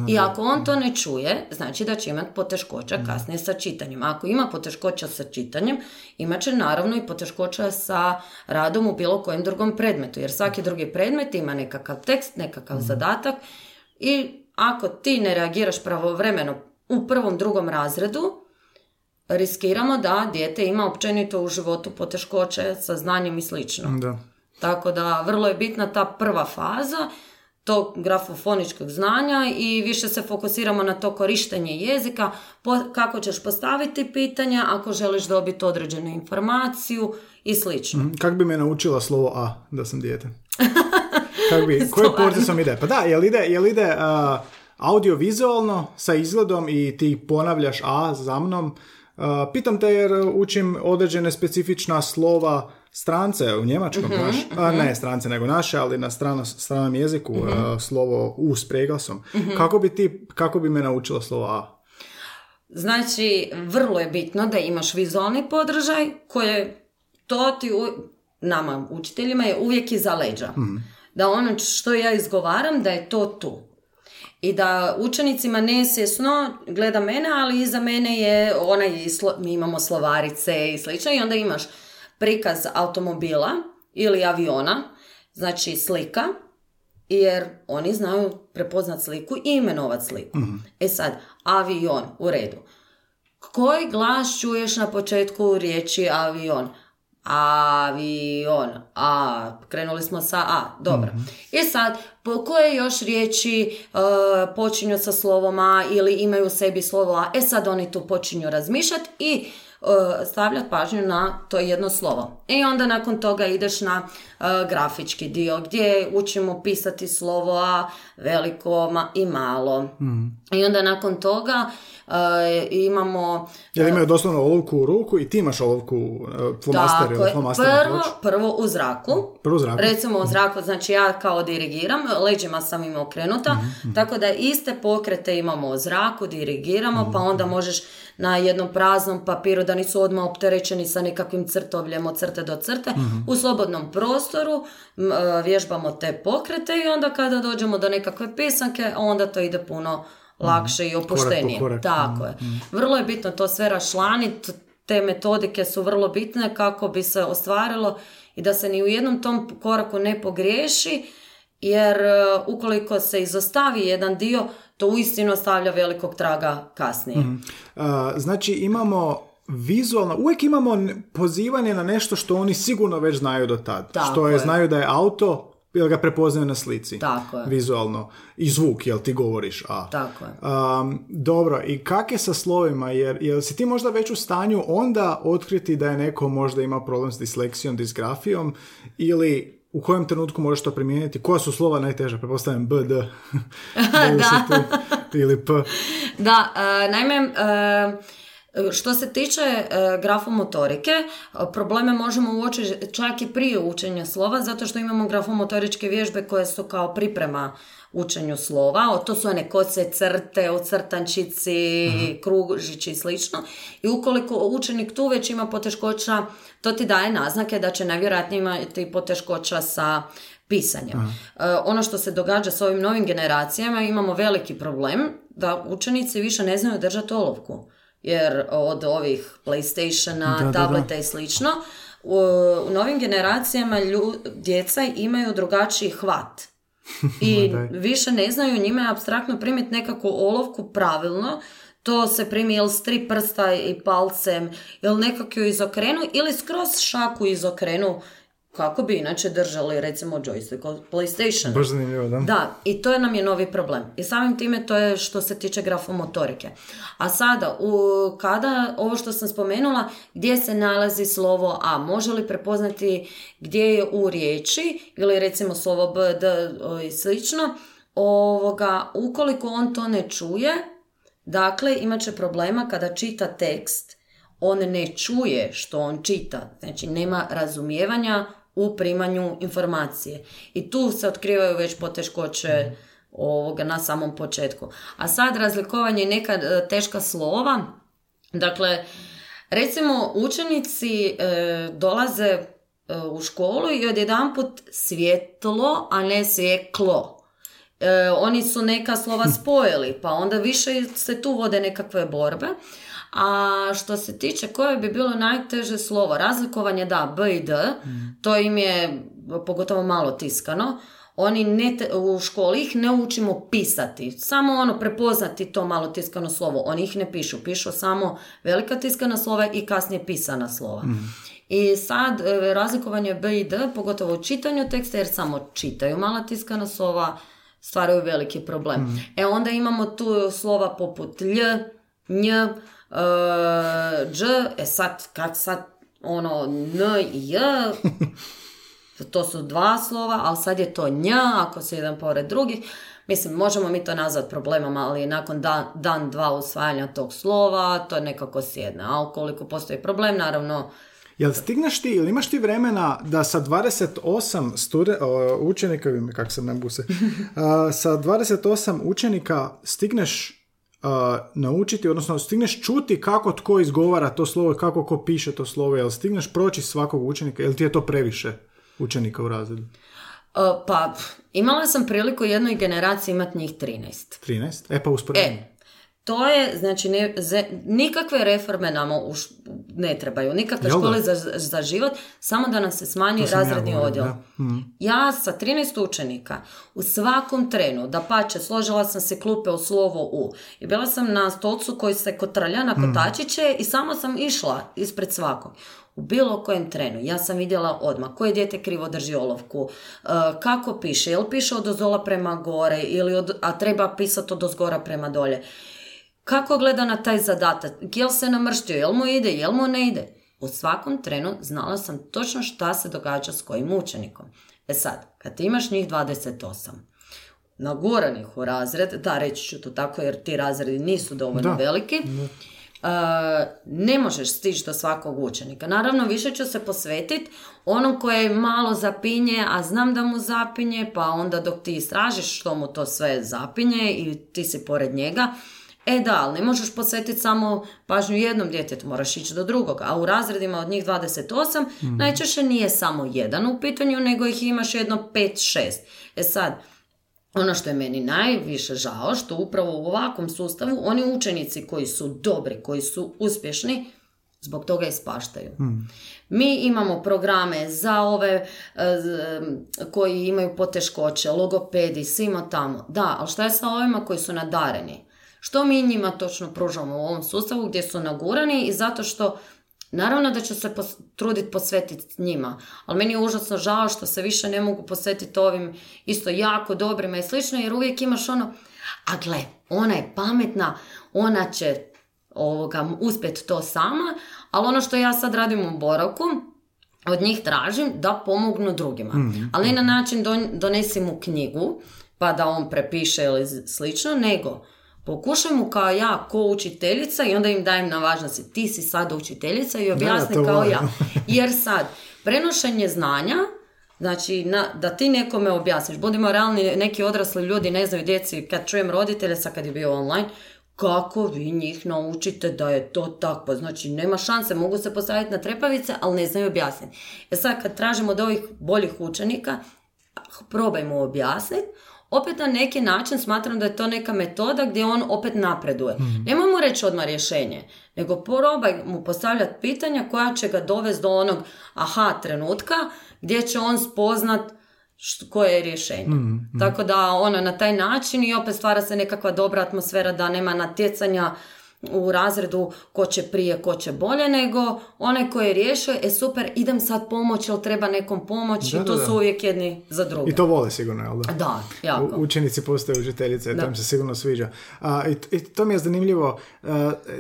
I ako on to ne čuje, znači da će imati poteškoća kasnije sa čitanjem. Ako ima poteškoća sa čitanjem, imat će naravno i poteškoća sa radom u bilo kojem drugom predmetu, jer svaki drugi predmet ima nekakav tekst, nekakav zadatak i ako ti ne reagiraš pravovremeno u prvom, drugom razredu, riskiramo da dijete ima općenito u životu poteškoće sa znanjem i slično. Da. Tako da vrlo je bitna ta prva faza tog grafofoničkog znanja i više se fokusiramo na to korištenje jezika, po- kako ćeš postaviti pitanja ako želiš dobiti određenu informaciju i slično. Mhm. Kak bi me naučila slovo A da sam dijete? (laughs) Kak bi, Stvarno. procesom ide? Pa da, jel ide, jel ide a, audiovizualno sa izgledom i ti ponavljaš A za mnom? A, pitam te jer učim određene specifična slova strance u njemačkom, Mhm, znaš? A, ne strance, nego naše, ali na strano, stranom jeziku Mhm. a, slovo U s preglasom. Kako bi ti, kako bi me naučila slovo A? Znači, vrlo je bitno da imaš vizualni podržaj koje to ti u- nama učiteljima je uvijek iza leđa. Da ono što ja izgovaram da je to tu. I da učenicima nesvjesno gleda mene, ali iza mene je onaj, mi imamo slovarice i slično i onda imaš prikaz automobila ili aviona, znači slika, jer oni znaju prepoznat sliku i imenovat sliku. E sad, avion, u redu. Koji glas čuješ na početku riječi avion? Avion. A, krenuli smo sa A, dobro. I sad, po koje još riječi e, počinju sa slovom A ili imaju u sebi slovo A? E sad oni tu počinju razmišljati i e, stavljati pažnju na to jedno slovo. I onda nakon toga ideš na e, grafički dio gdje učimo pisati slovo A veliko ma, i malo. Mhm. I onda nakon toga e, imamo Jer imaju doslovno olovku u ruku i ti imaš olovku uh, flomaster ili flomaster prvo, prvo u zraku. Prvo u zraku. Recimo u zraku, znači ja kao dirigiram, leđima sam im okrenuta, Mhm, tako da iste pokrete imamo u zraku, dirigiramo, pa onda možeš na jednom praznom papiru da nisu odmah opterećeni sa nekakvim crtovljem od crte do crte, Mhm. u slobodnom prostoru m, e, vježbamo te pokrete i onda kada dođemo do nekakve pisanke, onda to ide puno lakše i opuštenije. korak. Tako je. Vrlo je bitno to sve rašlaniti, te metodike su vrlo bitne kako bi se ostvarilo i da se ni u jednom tom koraku ne pogriješi, jer e, ukoliko se izostavi jedan dio, to uistinu ostavlja velikog traga kasnije. Uh, znači imamo vizualno, uvijek imamo pozivanje na nešto što oni sigurno već znaju do tad. Tako što je, je. znaju da je auto, jer ga prepoznaju na slici. Tako je. Vizualno. I zvuk, jel ti govoriš A. Tako je. Um, dobro, i kak je sa slovima? Jer, jel si ti možda već u stanju onda otkriti da je neko možda ima problem s disleksijom, disgrafijom ili u kojem trenutku možeš to primijeniti? Koja su slova najteža? Prepostavljam B, D. (laughs) (laughs) da. Ili P. Da, e, naime, e, što se tiče e, grafomotorike, e, probleme možemo uočiti čak i prije učenja slova, zato što imamo grafomotoričke vježbe koje su kao priprema učenju slova, o, to su one kose crte, ocrtančici, kružići i slično. I ukoliko učenik tu već ima poteškoća, to ti daje naznake da će najvjerojatnije imati poteškoća sa pisanjem. E, ono što se događa s ovim novim generacijama, imamo veliki problem da učenici više ne znaju držati olovku. Jer od ovih Playstationa, Da, da, da. tableta i slično, u, u novim generacijama lju- djeca imaju drugačiji hvat. (laughs) I više ne znaju njime apstraktno primiti nekakvu olovku pravilno, to se primi ili s tri prsta i palcem, ili nekako ju izokrenu, ili skroz šaku izokrenu, kako bi inače držali recimo joystick od PlayStation. Baš zanimljivo, da? Da, i to je nam je novi problem. I samim time to je što se tiče grafomotorike. A sada, u, kada ovo što sam spomenula, gdje se nalazi slovo A, može li prepoznati gdje je u riječi ili recimo slovo B, D i slično, ovoga, ukoliko on to ne čuje, dakle imat će problema kada čita tekst, on ne čuje što on čita, znači nema razumijevanja u primanju informacije. I tu se otkrivaju već poteškoće ovoga na samom početku. A sad razlikovanje neka e, teška slova, dakle, recimo učenici e, dolaze e, u školu i odjedanput svjetlo, a ne svjeklo. E, oni su neka slova (laughs) spojili, pa onda više se tu vode nekakve borbe. A što se tiče koje bi bilo najteže slovo, razlikovanje da, B i D, to im je pogotovo malo tiskano. Oni ne te- u školi ih ne učimo pisati, samo ono prepoznati to malo tiskano slovo. Oni ih ne pišu, pišu samo velika tiskana slova i kasnije pisana slova. I sad e, razlikovanje B i D, pogotovo u čitanju teksta, jer samo čitaju mala tiskana slova, stvaraju veliki problem. E onda imamo tu slova poput lj, nj, dž, e sad, kad sad ono n i j, (laughs) to su dva slova, ali sad je to nj, ako se jedan pored drugih. Mislim, možemo mi to nazvati problemom, ali nakon dan, dan dva usvajanja tog slova, to nekako sjedne. A ukoliko postoji problem, naravno, Jel stigneš ti, ili imaš ti vremena da sa 28 studen, učenika, vidim kak sam na buse, (laughs) a, sa 28 učenika stigneš naučiti, odnosno stigneš čuti kako tko izgovara to slovo i kako ko piše to slovo, jel stigneš proći svakog učenika, jel ti je to previše učenika u razredu? e, pa imala sam priliku jednoj generaciji imati njih 13. 13? E pa usporedno. E, to je, znači, ne, ze- nikakve reforme nama u š- ne trebaju, nikakve da? škole za, za život, samo da nam se smanji ja razredni govorio, odjel. Mhm. Ja sa 13 učenika u svakom trenu, da pače, složila sam se klupe u slovo U i bila sam na stolcu koji se kotrlja na kotačiće i samo sam išla ispred svakog. U bilo kojem trenu ja sam vidjela odmah koje dijete krivo drži olovku, e, kako piše, jel piše od ozdola prema gore ili od, a treba pisati od ozgora prema dolje. Kako gleda na taj zadatak, jel se namrštio, jel mu ide, jel mu ne ide. U svakom trenu znala sam točno šta se događa s kojim učenikom. E sad, kad ti imaš njih 28, naguranih u razred, da reći ću to tako jer ti razredi nisu dovoljno veliki, ne možeš stići do svakog učenika. Naravno, više ću se posvetiti onom koje malo zapinje, a znam da mu zapinje, pa onda dok ti istražiš što mu to sve zapinje i ti si pored njega, E da, ali ne možeš posvetiti samo pažnju jednom djetetu, moraš ići do drugog. A u razredima od njih 28 mm. najčešće nije samo jedan u pitanju, nego ih imaš jedno 5-6. E sad, ono što je meni najviše žao, što upravo u ovakvom sustavu oni učenici koji su dobri, koji su uspješni, zbog toga ispaštaju. Hmm. Mi imamo programe za ove e, koji imaju poteškoće, logopedi, svima tamo. Da, ali šta je sa ovima koji su nadareni? Što mi njima točno pružamo u ovom sustavu gdje su nagurani i zato što Naravno da ću se pos- truditi posvetiti njima, ali meni je užasno žao što se više ne mogu posvetiti ovim isto jako dobrima i slično, jer uvijek imaš ono, a gle, ona je pametna, ona će ovoga, uspjeti to sama, ali ono što ja sad radim u boravku, od njih tražim da pomognu drugima. mm Ali na način don- donesi mu knjigu, pa da on prepiše ili slično, nego Pokušaj mu kao ja, ko učiteljica i onda im dajem na važnosti. Ti si sad učiteljica i objasni kao ja. (laughs) Jer sad, prenošenje znanja, znači na, da ti nekome objasniš, budimo realni, neki odrasli ljudi ne znaju djeci, kad čujem roditelje, sad kad je bio online, kako vi njih naučite da je to tako. Znači, nema šanse, mogu se postaviti na trepavice, ali ne znaju objasniti. E sad, kad tražimo od ovih boljih učenika, probajmo objasniti, opet na neki način smatram da je to neka metoda gdje on opet napreduje. Mm. Nemoj mu reći odmah rješenje, nego probaj mu postavljati pitanja koja će ga dovesti do onog aha trenutka gdje će on spoznat koje je rješenje. Mhm, mhm. Tako da ono na taj način i opet stvara se nekakva dobra atmosfera da nema natjecanja u razredu ko će prije, ko će bolje, nego onaj koji je riješio, e super, idem sad pomoć, jel treba nekom pomoć i tu su uvijek jedni za druge. I to vole sigurno, jel da? Da, jako. učenici postaju učiteljice, to im se sigurno sviđa. A, i, to mi je zanimljivo.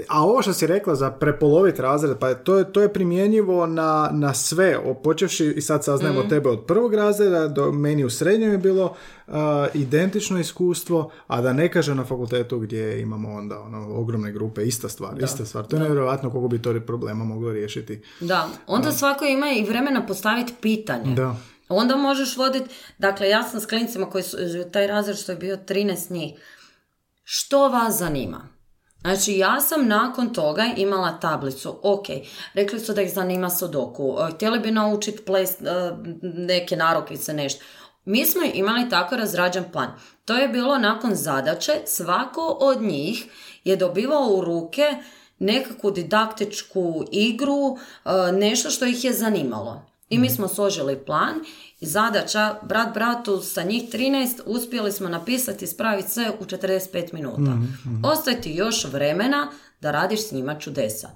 A, ovo što si rekla za prepolovit razred, pa to je, to je primjenjivo na, na sve, počevši i sad saznajemo mm. tebe od prvog razreda, do meni u srednjem je bilo identično iskustvo, a da ne kaže na fakultetu gdje imamo onda ono, ogromne grupe, ista stvar, da, ista stvar. To je nevjerojatno koliko bi to problema moglo riješiti. Da, onda svako ima i vremena postaviti pitanje. Da. Onda možeš voditi, dakle ja sam s klincima koji su, taj razred što je bio 13 njih, što vas zanima? Znači, ja sam nakon toga imala tablicu, ok, rekli su da ih zanima sudoku, htjeli bi naučiti ples, neke narokvice, nešto. Mi smo imali tako razrađen plan. To je bilo nakon zadaće, svako od njih je dobivao u ruke nekakvu didaktičku igru, e, nešto što ih je zanimalo. I mi mhm. smo složili plan i zadaća, brat bratu sa njih 13, uspjeli smo napisati i spraviti sve u 45 minuta. Mm-hmm. Ostaje ti još vremena da radiš s njima čudesa.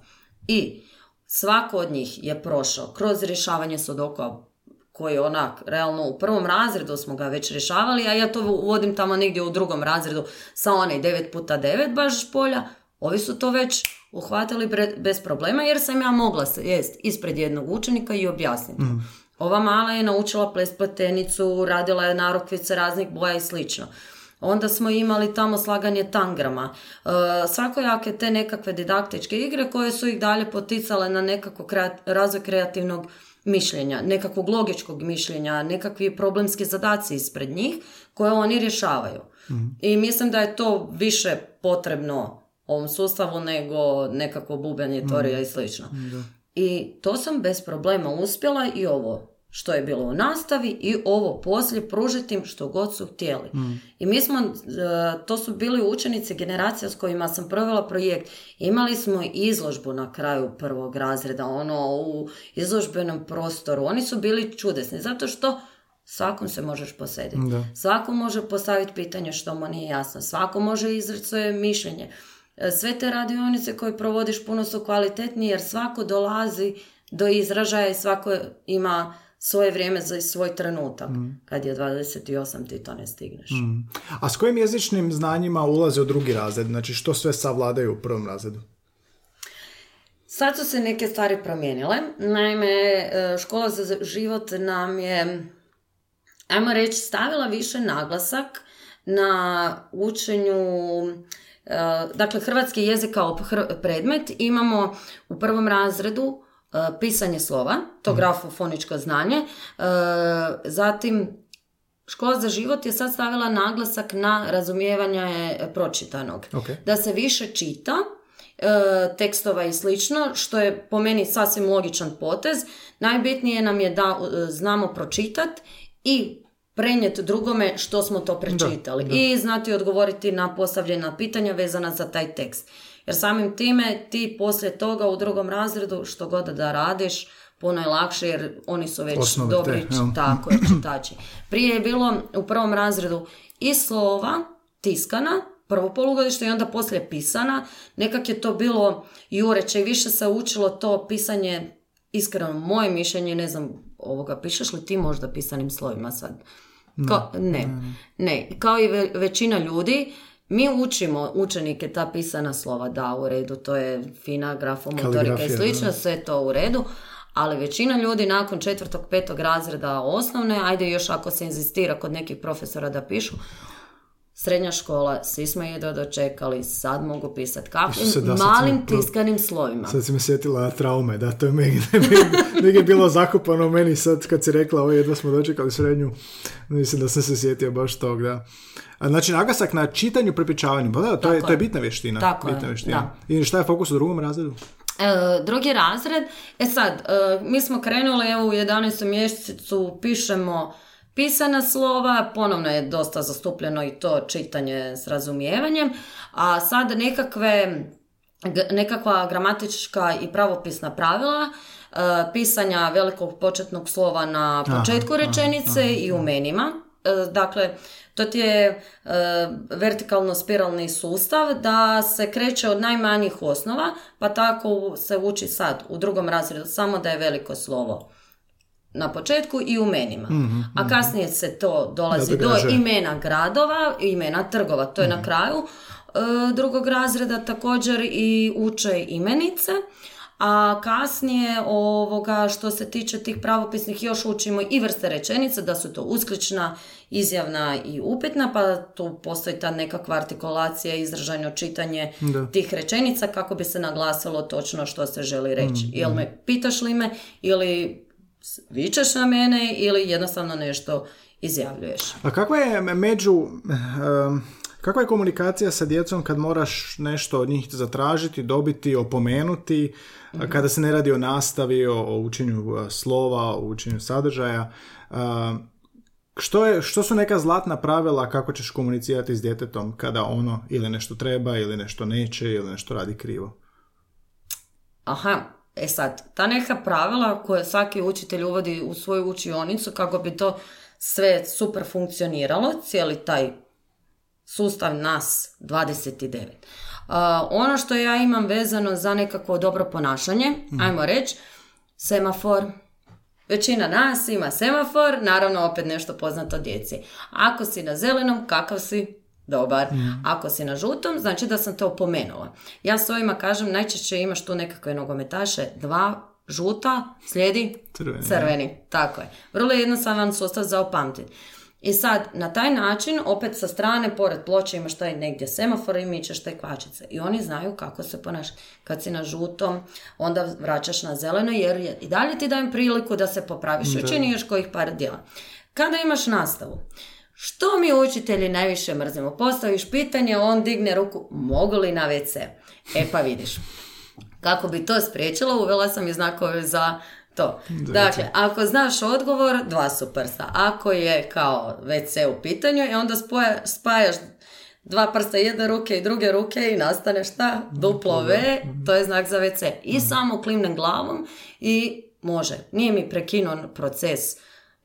I svako od njih je prošao kroz rješavanje sudokova koji onak, realno u prvom razredu smo ga već rješavali, a ja to uvodim tamo negdje u drugom razredu sa onaj 9 puta 9 baš polja, ovi su to već uhvatili bez problema jer sam ja mogla jest ispred jednog učenika i objasniti. Mm. Ova mala je naučila ples pletenicu, radila je narokvice raznih boja i slično. Onda smo imali tamo slaganje tangrama. E, svakojake te nekakve didaktičke igre koje su ih dalje poticale na nekako razvoj kreativnog mišljenja, nekakvog logičkog mišljenja, nekakvi problemski zadaci ispred njih koje oni rješavaju. Mhm. I mislim da je to više potrebno ovom sustavu nego nekakvo bubenje torija mhm. i slično. I to sam bez problema uspjela i ovo što je bilo u nastavi i ovo poslije pružiti im što god su htjeli. Mm. I mi smo, e, to su bili učenici generacija s kojima sam provela projekt. Imali smo izložbu na kraju prvog razreda, ono u izložbenom prostoru. Oni su bili čudesni, zato što svakom se možeš posjediti. Svako može postaviti pitanje što mu nije jasno. Svako može izreći svoje mišljenje. E, sve te radionice koje provodiš puno su kvalitetnije jer svako dolazi do izražaja i svako ima svoje vrijeme za svoj trenutak. Kad je 28 ti to ne stigneš. A s kojim jezičnim znanjima ulaze u drugi razred? Znači što sve savladaju u prvom razredu? Sad su se neke stvari promijenile. Naime, e, škola za život nam je, ajmo reći, stavila više naglasak na učenju e, dakle hrvatski jezik kao predmet imamo u prvom razredu pisanje slova, to grafofoničko znanje, e, zatim Škola za život je sad stavila naglasak na razumijevanje pročitanog. Ok. Da se više čita e, tekstova i slično, što je po meni sasvim logičan potez. Najbitnije nam je da e, znamo pročitat i prenijeti drugome što smo to prečitali i znati odgovoriti na postavljena pitanja vezana za taj tekst. Jer samim time ti poslije toga u drugom razredu što god da radiš, puno je lakše jer oni su već Osnove dobri te, tako čitači. Prije je bilo u prvom razredu i slova tiskana, prvo polugodište i onda poslije pisana. Nekak je to bilo jureće i više se učilo to pisanje, iskreno moje mišljenje, ne znam, ovoga, pišeš li ti možda pisanim slovima sad? Kao, ne, ne, kao i ve- većina ljudi, mi učimo učenike ta pisana slova, da, u redu, to je fina grafomotorika i slično, da. sve to u redu, ali većina ljudi nakon četvrtog, petog razreda osnovne, ajde još ako se inzistira kod nekih profesora da pišu, srednja škola, svi smo jedva dočekali, sad mogu pisati kakvim Isuse, da, malim sam tiskanim slovima. Sad si me sjetila traume, da, to je meni, (laughs) je bilo zakopano u meni sad kad si rekla ovo jedva smo dočekali srednju, mislim da sam se sjetio baš tog, da. A, znači naglasak na čitanju, prepričavanju, pa da, to, je, to je je. bitna vještina. Tako je, bitna vještina. da. I šta je fokus u drugom razredu? E, drugi razred, e sad, e, mi smo krenuli evo u 11. mjesecu, pišemo pisana slova, ponovno je dosta zastupljeno i to čitanje s razumijevanjem, a sad nekakve, nekakva gramatička i pravopisna pravila, e, pisanja velikog početnog slova na početku rečenice i u menima, E, Dakle, to ti je e, vertikalno spiralni sustav da se kreće od najmanjih osnova, pa tako se uči sad u drugom razredu samo da je veliko slovo na početku i u menima. A kasnije se to dolazi do imena gradova, imena trgova, to je na kraju e, drugog razreda također i uče imenice. A kasnije ovoga što se tiče tih pravopisnih još učimo i vrste rečenica, da su to usklična, izjavna i upitna, pa tu postoji ta nekakva artikulacija, izražajno čitanje Da. tih rečenica kako bi se naglasilo točno što se želi reći. Jel me pitaš li me ili vičeš na mene ili jednostavno nešto izjavljuješ. A kakva je među... em, kakva je komunikacija sa djecom kad moraš nešto od njih zatražiti, dobiti, opomenuti, a kada se ne radi o nastavi, o, o učenju slova, o učenju sadržaja? Što, je, što su neka zlatna pravila kako ćeš komunicirati s djetetom kada ono ili nešto treba, ili nešto neće, ili nešto radi krivo? Aha, e sad, ta neka pravila koje svaki učitelj uvodi u svoju učionicu kako bi to sve super funkcioniralo, cijeli taj sustav nas 29. A, ono što ja imam vezano za nekakvo dobro ponašanje, ajmo reći, semafor, Većina nas ima semafor, naravno opet nešto poznato djeci. Ako si na zelenom, kakav si? Dobar. Ako si na žutom, znači da sam to opomenula. Ja s ovima kažem, najčešće imaš tu nekakve nogometaše, dva žuta, slijedi Crveni. crveni. Tako je. Vrlo je jednostavan sustav za opamtiti. I sad, na taj način, opet sa strane, pored ploče imaš taj negdje semafor i mičeš te kvačice. I oni znaju kako se ponašati. Kad si na žutom, onda vraćaš na zeleno, jer je, i dalje ti dajem priliku da se popraviš. Učini još kojih par djela. Kada imaš nastavu, što mi učitelji najviše mrzimo? Postaviš pitanje, on digne ruku, mogu li na WC? E pa vidiš. Kako bi to spriječila, uvela sam i znakove za to. Dakle, ako znaš odgovor, dva su prsta. Ako je kao WC u pitanju, i onda spoja- spajaš dva prsta jedne ruke i druge ruke i nastane šta? Duplo V, to je znak za WC. I samo klimnem glavom i može. Nije mi prekinuo proces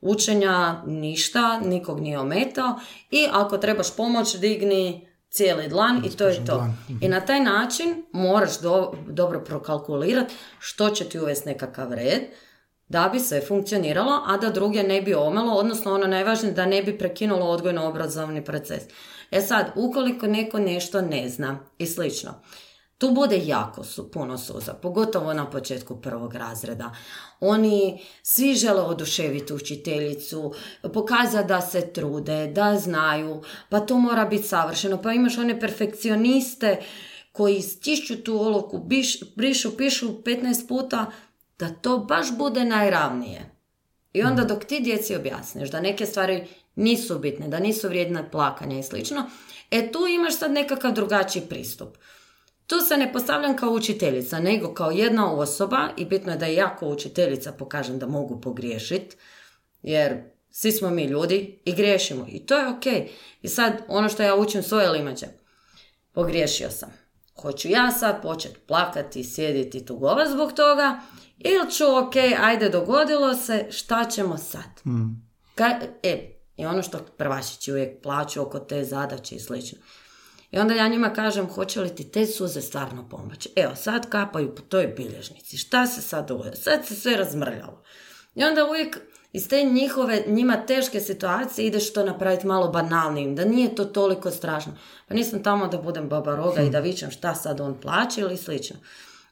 učenja, ništa, nikog nije ometao i ako trebaš pomoć, digni cijeli dlan i to je to. dlan, I na taj način moraš do- dobro prokalkulirati što će ti uvesti nekakav red, da bi sve funkcioniralo, a da druge ne bi omelo, odnosno ono najvažnije da ne bi prekinulo odgojno-obrazovni proces. E sad, ukoliko neko nešto ne zna i slično, tu bude jako su, puno suza, pogotovo na početku prvog razreda. Oni svi žele oduševiti učiteljicu, pokazati da se trude, da znaju, pa to mora biti savršeno. Pa imaš one perfekcioniste koji stišću tu olovku, biš, brišu, pišu 15 puta, da to baš bude najravnije. I onda Mhm. dok ti djeci objasniš da neke stvari nisu bitne, da nisu vrijedne plakanja i slično, e tu imaš sad nekakav drugačiji pristup. Tu se ne postavljam kao učiteljica, nego kao jedna osoba i bitno je da i ja kao učiteljica pokažem da mogu pogriješiti, jer svi smo mi ljudi i griješimo i to je ok. I sad ono što ja učim svoje limađe, pogriješio sam. Hoću ja sad početi plakati, sjediti tugova zbog toga ili ću ok, ajde dogodilo se, šta ćemo sad? Ka- e, i ono što prvašići uvijek plaću oko te zadaće i slično. I onda ja njima kažem, hoće li ti te suze stvarno pomoći? Evo, sad kapaju po toj bilježnici. Šta se sad dogodilo? Sad se sve razmrljalo. I onda uvijek iz te njihove, njima teške situacije ideš to napraviti malo banalnijim, da nije to toliko strašno. Pa nisam tamo da budem baba roga i da vičem šta sad on plaće ili slično.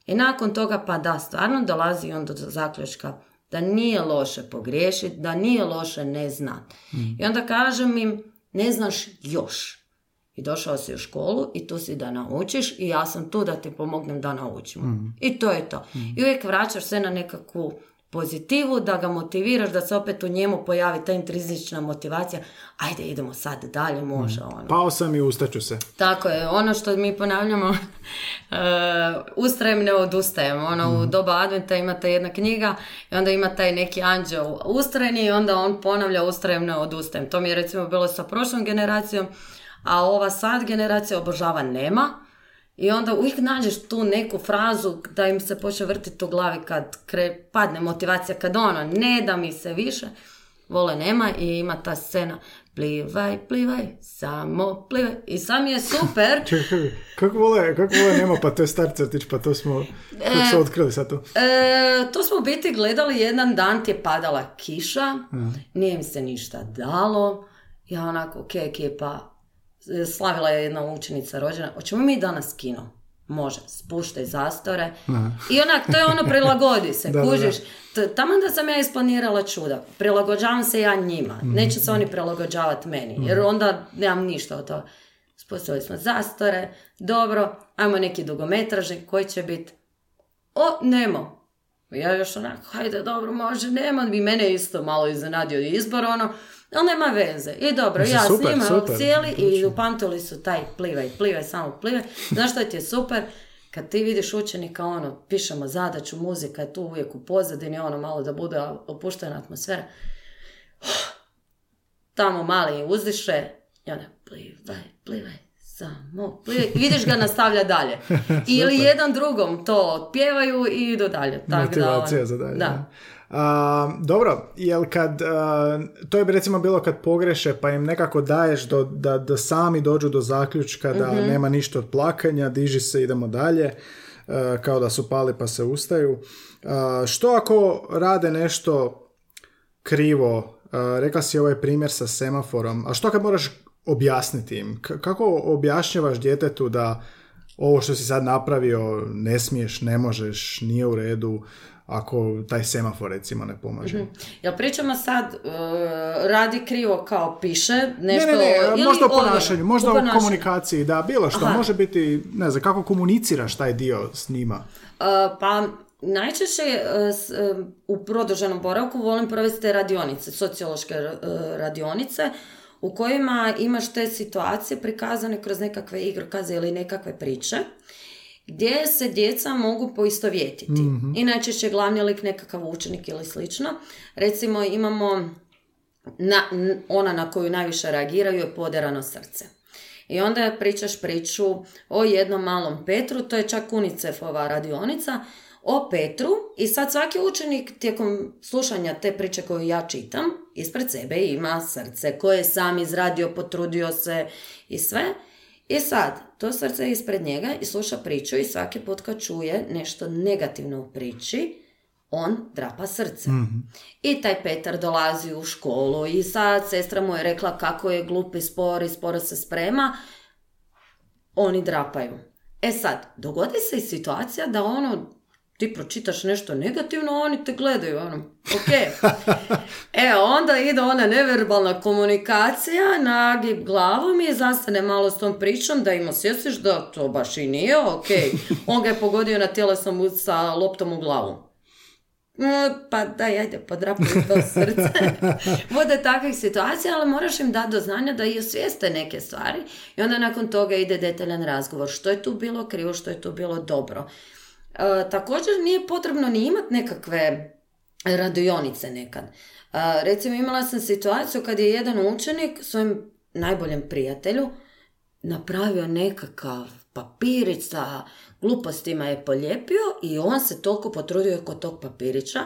I nakon toga, pa da, stvarno dolazi on do zaključka da nije loše pogriješiti, da nije loše ne znati. I onda kažem im, ne znaš još. I došao si u školu i tu si da naučiš i ja sam tu da ti pomognem da naučimo. I to je to. I uvijek vraćaš sve na nekakvu pozitivu, da ga motiviraš, da se opet u njemu pojavi ta intrinzična motivacija. Ajde, idemo sad dalje, može ono. Pao sam i ustaću se. Tako je, ono što mi ponavljamo, (laughs) uh, ustrajem ne odustajem. Ono, u doba adventa imate jedna knjiga i onda ima taj neki anđeo ustrajni i onda on ponavlja ustrajem ne odustajem. To mi je recimo bilo sa prošlom generacijom, a ova sad generacija obožava nema. I onda uvijek nađeš tu neku frazu da im se počne vrtiti u glavi kad kre, padne motivacija, kad ono, ne da mi se više, vole nema i ima ta scena plivaj, plivaj, samo plivaj. I sam je super. (laughs) Čekaj, kako vole, kako vole nema, pa to je star crtić, pa to smo, kako su otkrili sad to? E, to smo u biti gledali, jedan dan ti je padala kiša, nije mi se ništa dalo. Ja onako, ok, ekipa, slavila je jedna učenica rođena, hoćemo mi danas kino? Može, spuštaj zastore. I onak, to je ono, prilagodi se, Da, (laughs) da, da. kužiš. Tamo da sam ja isplanirala čuda, prilagođavam se ja njima, neće se oni prilagođavati meni, jer onda nemam ništa od toga. Spustili smo zastore, dobro, ajmo neki dugometraži, koji će biti? O, Nemo. Ja još onako, hajde, dobro, može, nema. I mene isto malo iznenadio izbor, ono, ali nema veze. I dobro, Mislim, ja super, snimam super, cijeli i odlično. upamtili su taj plivaj, plivaj, samo plivaj. Znaš što ti je super? Kad ti vidiš učenika, ono, pišemo zadaću, muzika je tu uvijek u pozadini, ono, malo da bude opuštena atmosfera. Tamo mali uzdiše i onda plivaj, plivaj, samo plivaj. I vidiš ga nastavlja dalje. (laughs) Ili jedan drugom to pjevaju i idu dalje. Tak da, Motivacija ono, za dalje. Da. Dobro, jel kad, a, to je recimo bilo kad pogreše pa im nekako daješ do, da, da sami dođu do zaključka da Mhm. nema ništa od plakanja, diži se, idemo dalje, a, kao da su pali pa se ustaju. Što ako rade nešto krivo, rekla si ovaj primjer sa semaforom, a što kad moraš objasniti im? K- kako objašnjavaš djetetu da ovo što si sad napravio ne smiješ, ne možeš, nije u redu, ako taj semafor recimo ne pomaže. Jel pričamo sad, e, radi krivo kao piše, Ne, nešto... ne, ne, ili možda odgojno? ponašanju, možda u, ponašanju. komunikaciji, da, bilo što, Aha. može biti, ne znam, kako komuniciraš taj dio s njima. Uh, pa najčešće uh, uh, u produženom boravku volim provesti te radionice, sociološke uh, radionice u kojima imaš te situacije prikazane kroz nekakve igrokaze ili nekakve priče gdje se djeca mogu poistovjetiti. I najčešće glavni lik nekakav učenik ili slično. Recimo imamo na, ona na koju najviše reagiraju je poderano srce. I onda pričaš priču o jednom malom Petru, to je čak UNICEF-ova radionica, o Petru i sad svaki učenik tijekom slušanja te priče koju ja čitam ispred sebe ima srce koje je sam izradio, potrudio se i sve. I sad, to srce je ispred njega i sluša priču i svaki put kad čuje nešto negativno u priči, on drapa srce. I taj Petar dolazi u školu i sad sestra mu je rekla kako je glup i spor i sporo se sprema. Oni drapaju. E sad, dogodi se i situacija da ono, ti pročitaš nešto negativno, oni te gledaju, ono, ok. (laughs) e, onda ide ona neverbalna komunikacija, nagib glavom i zastane malo s tom pričom da im osjetiš da to baš i nije ok. (laughs) On ga je pogodio na tjelesnom sa loptom u glavu. Mm, pa daj, ajde, podrapuj to srce. (laughs) Bude takvih situacija, ali moraš im dati do znanja da i osvijeste neke stvari i onda nakon toga ide detaljan razgovor. Što je tu bilo krivo, što je tu bilo dobro. E, također nije potrebno ni imati nekakve radionice nekad. E, recimo imala sam situaciju kad je jedan učenik svojem najboljem prijatelju napravio nekakav papirić sa glupostima je polijepio i on se toliko potrudio kod tog papirića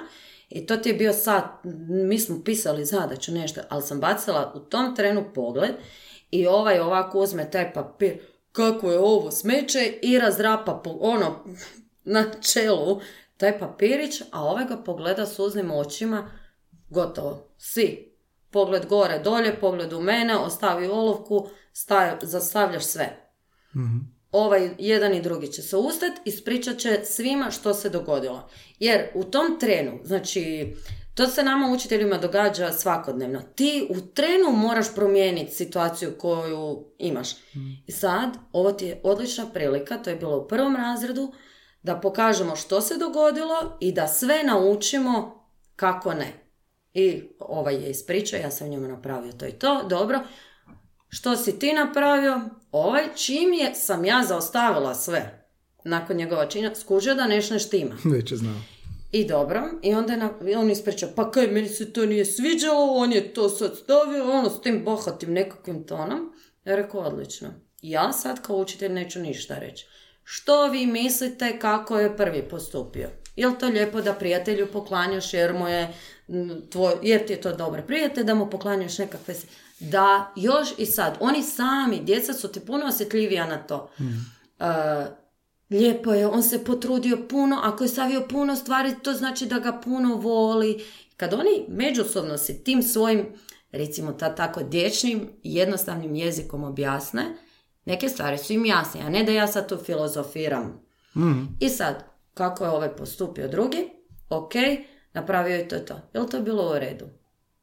i to ti je bio sad, mi smo pisali zadaću nešto, ali sam bacila u tom trenu pogled i ovaj ovako uzme taj papir, kako je ovo smeće i razdrapa po, ono na čelu taj papirić, a ovaj ga pogleda suznim očima, gotovo, svi. Pogled gore, dolje, pogled u mene, ostavi olovku, stav, zastavljaš sve. Ovaj jedan i drugi će se ustati, ispričat će svima što se dogodilo. Jer u tom trenu, znači, to se nama učiteljima događa svakodnevno. Ti u trenu moraš promijeniti situaciju koju imaš. I sad, ovo ti je odlična prilika, to je bilo u prvom razredu, da pokažemo što se dogodilo i da sve naučimo kako ne. I ovaj je ispričao, ja sam njemu napravio to i to, dobro. Što si ti napravio? Ovaj čim je sam ja zaostavila sve. Nakon njegova činja, skužio da nešto ne štima. (laughs) Već je znao. I dobro, i onda je na, on ispričao, pa kaj, meni se to nije sviđalo, on je to sad stavio, ono, s tim bohatim nekakvim tonom. Ja rekao, odlično. Ja sad kao učitelj neću ništa reći. Što vi mislite kako je prvi postupio? Jel to lijepo da prijatelju poklanjaš jer mu je m, tvoj, jer ti je to dobar prijatelj, da mu poklanjaš nekakve... se- Da, još i sad, oni sami, djeca su ti puno osjetljivija na to. E, lijepo je, on se potrudio puno, ako je stavio puno stvari, to znači da ga puno voli. Kad oni međusobno se tim svojim, recimo ta tako dječnim, jednostavnim jezikom objasne, neke stvari su im jasne, a ne da ja sad tu filozofiram. I sad, kako je ovaj postupio drugi, ok, napravio je to to. Je li to bilo u redu?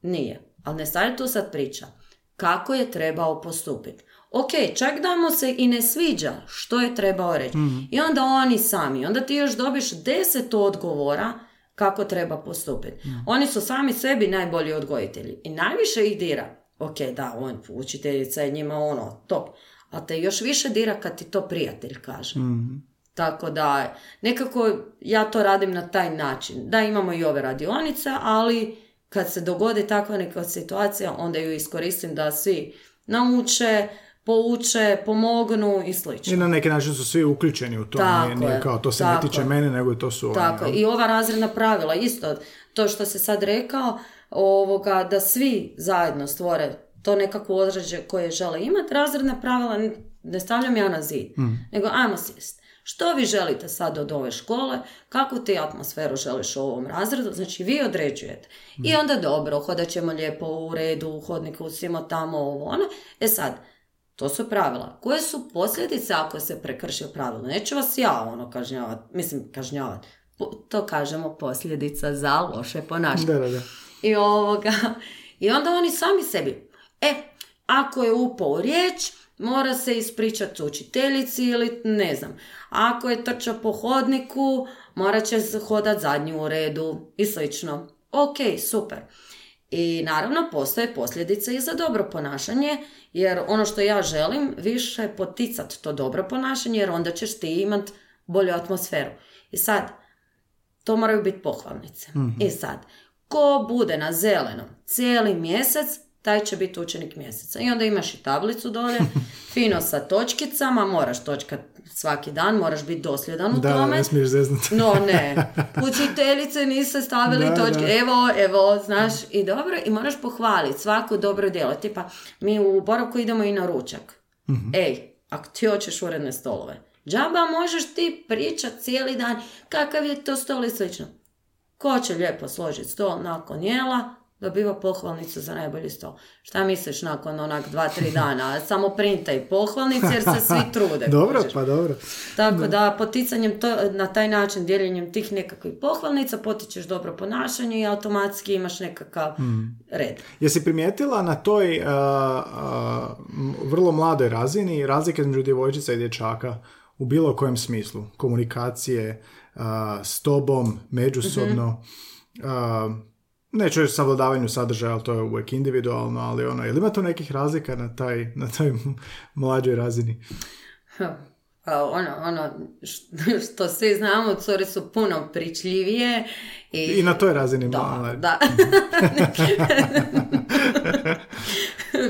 Nije. Ali ne stvari tu sad priča. Kako je trebao postupiti? Ok, čak da mu se i ne sviđa što je trebao reći. I onda oni sami. Onda ti još dobiš deset odgovora kako treba postupiti. Oni su sami sebi najbolji odgojitelji. I najviše ih dira. Ok, da, on, učiteljica je njima ono, top. A te još više dira kad ti to prijatelj kaže. Tako da, nekako ja to radim na taj način. Da, imamo i ove radionice, ali kad se dogodi takva neka situacija, onda ju iskoristim da svi nauče, pouče, pomognu i slično. I na neki način su svi uključeni u to. Tako nije, nije je, kao to se tako ne tiče je. mene, nego to su. Tako, jel? i ova razredna pravila, isto to što se sad rekao, ovoga, da svi zajedno stvore to nekakvo određe koje žele imati, razredna pravila ne stavljam ja na zid, nego ajmo sjest. Što vi želite sad od ove škole, kakvu ti atmosferu želiš u ovom razredu, znači vi određujete. I onda dobro, hodat ćemo lijepo u redu, u hodniku, svimo tamo, ovo, ono. E sad, to su pravila. Koje su posljedice ako se prekrši pravilo? Neću vas ja ono kažnjavati, mislim kažnjavati. To kažemo posljedica za loše ponašanje. Da, da, da. I ovoga, i onda oni sami sebi, e, ako je upao u riječ, mora se ispričati učiteljici ili ne znam. Ako je trčao po hodniku, morat će se hodat zadnji u redu i slično. Ok, super. I naravno postoje posljedice i za dobro ponašanje, jer ono što ja želim više poticat to dobro ponašanje, jer onda ćeš ti imat bolju atmosferu. I sad, to moraju biti pohvalnice. I sad, ko bude na zelenom cijeli mjesec, taj će biti učenik mjeseca. I onda imaš i tablicu dolje, (laughs) fino sa točkicama, moraš točkat svaki dan, moraš biti dosljedan u Da, da, tome. ne smiješ zeznati. No ne, (laughs) učiteljice niste stavili Da, točke, da. evo, evo, znaš, i dobro, i moraš pohvaliti svako dobro djelo. Tipa, mi u boravku idemo i na ručak. Mhm. Ej, ako ti hoćeš uredne stolove, džaba možeš ti pričat cijeli dan kakav je to stol i slično. Ko će lijepo složiti stol nakon jela, dobiva pohvalnicu za najbolji stol. Šta misliš nakon onak dva, tri dana? (laughs) Samo printaj pohvalnice jer se svi trude. (laughs) dobro, kužiš. pa dobro. Tako da poticanjem to, na taj način, dijeljenjem tih nekakvih pohvalnica potičeš dobro ponašanje i automatski imaš nekakav red. Jesi primijetila na toj uh, uh, vrlo mladoj razini razlike između djevojčica i dječaka u bilo kojem smislu? Komunikacije, uh, s tobom, međusobno, uh, neću reći savladavanju sadržaja, ali to je uvijek individualno, ali ono, je li ima tu nekih razlika na taj, na toj (laughs) mlađoj razini? A ono, ono što svi znamo, cure su puno pričljivije. I, I na toj razini Da, mala- da. (laughs)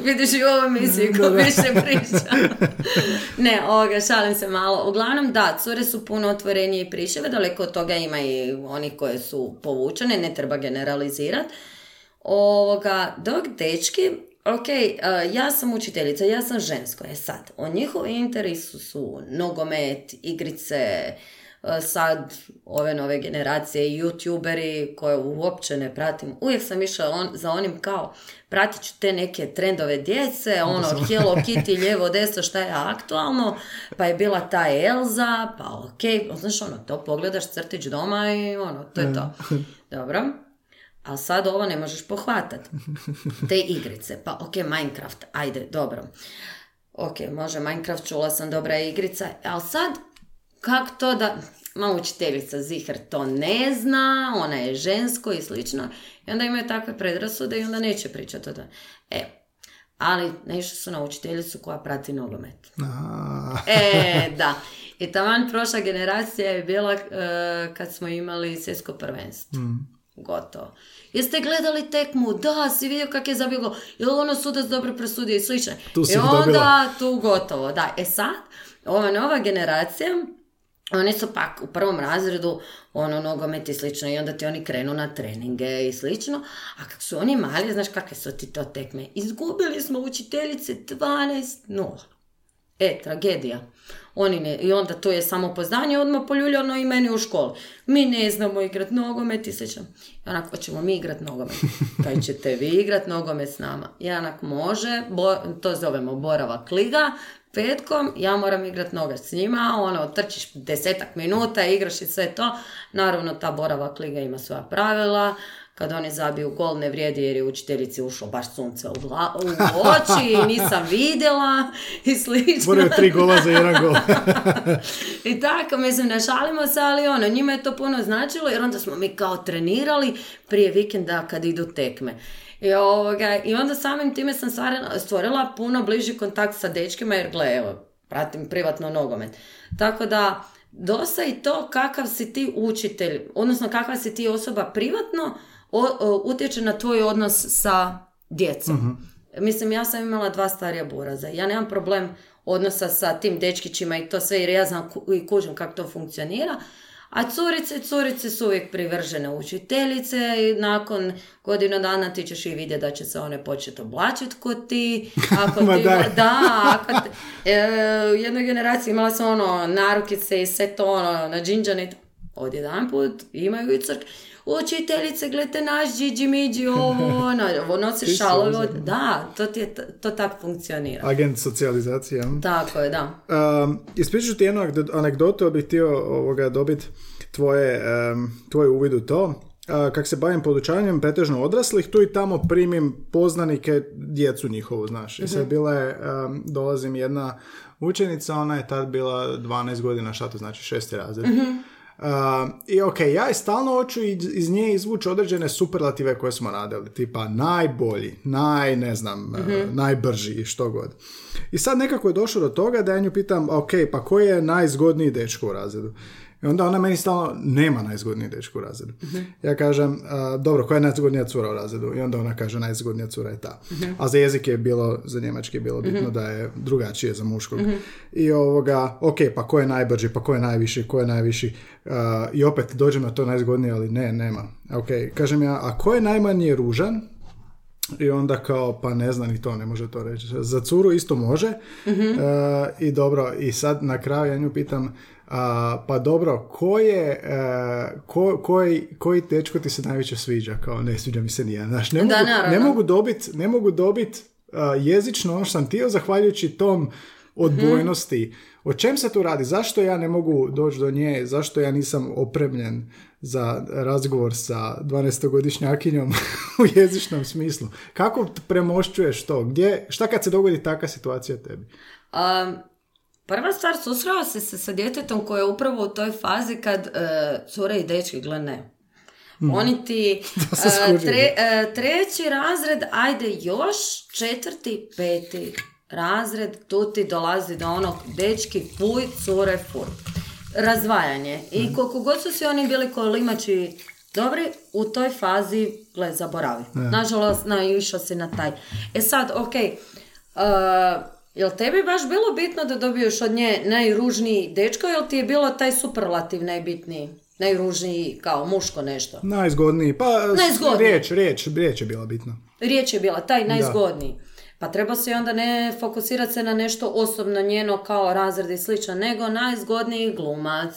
Vidiš i u ovoj emisiji ko više priča. ne, ovoga, šalim se malo. Uglavnom, da, cure su puno otvorenije i priševe, daleko od toga ima i oni koje su povučene, ne treba generalizirati. Ovoga, dok dečki, ok, uh, ja sam učiteljica, ja sam žensko, je sad, o njihovi interesu su nogomet, igrice, sad ove nove generacije, youtuberi koje uopće ne pratim, uvijek sam išla on, za onim kao, pratit ću te neke trendove djece, ono, Hello (laughs) Kitty, lijevo, desno, šta je aktualno, pa je bila ta Elza, pa ok, znaš ono, to pogledaš crtić doma i ono, to je to. (laughs) Dobro. A sad ovo ne možeš pohvatati. Te igrice. Pa ok, Minecraft. Ajde, dobro. Ok, može Minecraft, čula sam dobra igrica. Ali sad, kak to da... Ma učiteljica Ziher to ne zna, ona je žensko i slično. I onda imaju takve predrasude i onda neće pričati o tome. E, ali naišli su na učiteljicu koja prati nogomet. E, da. I taman prošla generacija je bila e, kad smo imali svjetsko prvenstvo. Gotovo. Jeste gledali tekmu? Da, si vidio kak je zabio gol. Je li ono sudac dobro presudio i slično? Tu si I onda dobila. tu gotovo, da. E sad, ova nova generacija, oni su pak u prvom razredu ono nogomet i slično i onda ti oni krenu na treninge i slično, a kak su oni mali, znaš kakve su ti to tekme? Izgubili smo učiteljice 12-0. E, tragedija. Oni ne, I onda to je samo poznanje odmah poljuljano i meni u školi. Mi ne znamo igrat nogomet i slično. I onak, hoćemo mi igrat nogomet. (laughs) Kaj ćete vi igrat nogomet s nama? I onak, može, bo, to zovemo boravak liga, petkom, ja moram igrat noga s njima, ono, trčiš desetak minuta, igraš i sve to. Naravno, ta boravak liga ima svoja pravila, kad oni zabiju gol ne vrijedi jer je učiteljici ušlo baš sunce u, gla- u oči i nisam vidjela i slično. Moraju tri gola za jedan gol. (laughs) I tako, mislim, ne šalimo se, ali ono, njima je to puno značilo jer onda smo mi kao trenirali prije vikenda kad idu tekme. I, ovoga, I onda samim time sam stvarila, stvorila puno bliži kontakt sa dečkima jer gle, evo, pratim privatno nogomet. Tako da, dosta i to kakav si ti učitelj, odnosno kakva si ti osoba privatno, o- o- utječe na tvoj odnos sa djecom. Mislim, ja sam imala dva starija buraza. Ja nemam problem odnosa sa tim dečkićima i to sve jer ja znam ku- i kužim kako to funkcionira. A curice, curice su uvijek privržene učiteljice i nakon godinu dana ti ćeš i vidjeti da će se one početi oblačiti kod ti. (laughs) Ako ti da, ako te, e, u jednoj generaciji imala sam ono narukice i sve to ono na džinđane. i to. Odjedan put imaju i crk. Učiteljice, gledajte naš džiđi miđi, ovo, (laughs) ono, nosi si šalove. od- Da, to, ti je, to tako funkcionira. Agent socijalizacije. Tako je, da. Um, ispričat ti jednu anegdo- anegdotu, bih htio ovoga dobiti tvoje, um, tvoj uvid u to. Uh, kak se bavim podučavanjem pretežno odraslih, tu i tamo primim poznanike, djecu njihovu, znaš. I sad bila je, um, dolazim jedna učenica, ona je tad bila 12 godina, šta to znači, šesti razred. Uh, I ok, ja stalno hoću iz, iz nje izvući određene superlative koje smo radili, tipa najbolji, naj, ne znam, uh, najbrži i što god. I sad nekako je došlo do toga da ja nju pitam, ok, pa koji je najzgodniji dečko u razredu? I onda ona meni stalno, nema najzgodniji dečko u razredu. Ja kažem, a, dobro, koja je najzgodnija cura u razredu? I onda ona kaže, najzgodnija cura je ta. A za jezik je bilo, za njemački je bilo bitno da je drugačije za muškog. I ovoga, ok, pa ko je najbrži, pa ko je najviši, ko je najviši? A, I opet dođem na to najzgodnije, ali ne, nema. Ok, kažem ja, a ko je najmanje ružan? I onda kao, pa ne zna ni to, ne može to reći. Za curu isto može. E, I dobro, i sad na kraju ja nju pitam, A, pa dobro, ko je, e, ko, koji, koji dečko ti se najviše sviđa? Kao ne sviđa mi se nijedan. Znaš, ne, Da, mogu, naravno. ne mogu dobit, ne mogu dobit a, jezično ono što sam htio zahvaljujući tom odbojnosti. O čem se tu radi? Zašto ja ne mogu doći do nje? Zašto ja nisam opremljen za razgovor sa 12-godišnjakinjom (laughs) u jezičnom smislu? Kako premošćuješ to? Gdje, šta kad se dogodi takva situacija tebi? Um, prva stvar, susreo si se sa djetetom koje je upravo u toj fazi kad e, cure i dečki, gle ne. Oni ti (laughs) skužio, tre- e, treći razred, ajde još, četvrti, peti razred, tu ti dolazi do onog dečki, fuj, cure, fuj. Razvajanje. I koliko god su si oni bili kolimači dobri, u toj fazi, gle, zaboravi. Nažalost, naišao si na taj. E sad, ok, Uh, jel tebi baš bilo bitno da dobiješ od nje najružniji dečko ili ti je bilo taj superlativ najbitniji? Najružniji kao muško nešto. Najzgodniji, pa Najzgodniji. riječ, riječ, riječ je bila bitna. Riječ je bila taj najzgodniji. Pa treba se onda ne fokusirati se na nešto osobno njeno kao razred i slično, nego najzgodniji glumac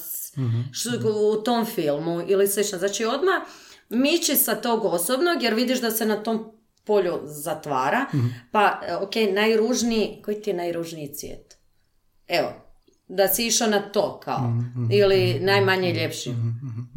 što, u tom filmu ili slično. Znači odmah miči sa tog osobnog jer vidiš da se na tom polju zatvara. Pa, e, ok, najružniji, koji ti je najružniji cvijet? Evo, da si išao na to kao, ili najmanje ljepši.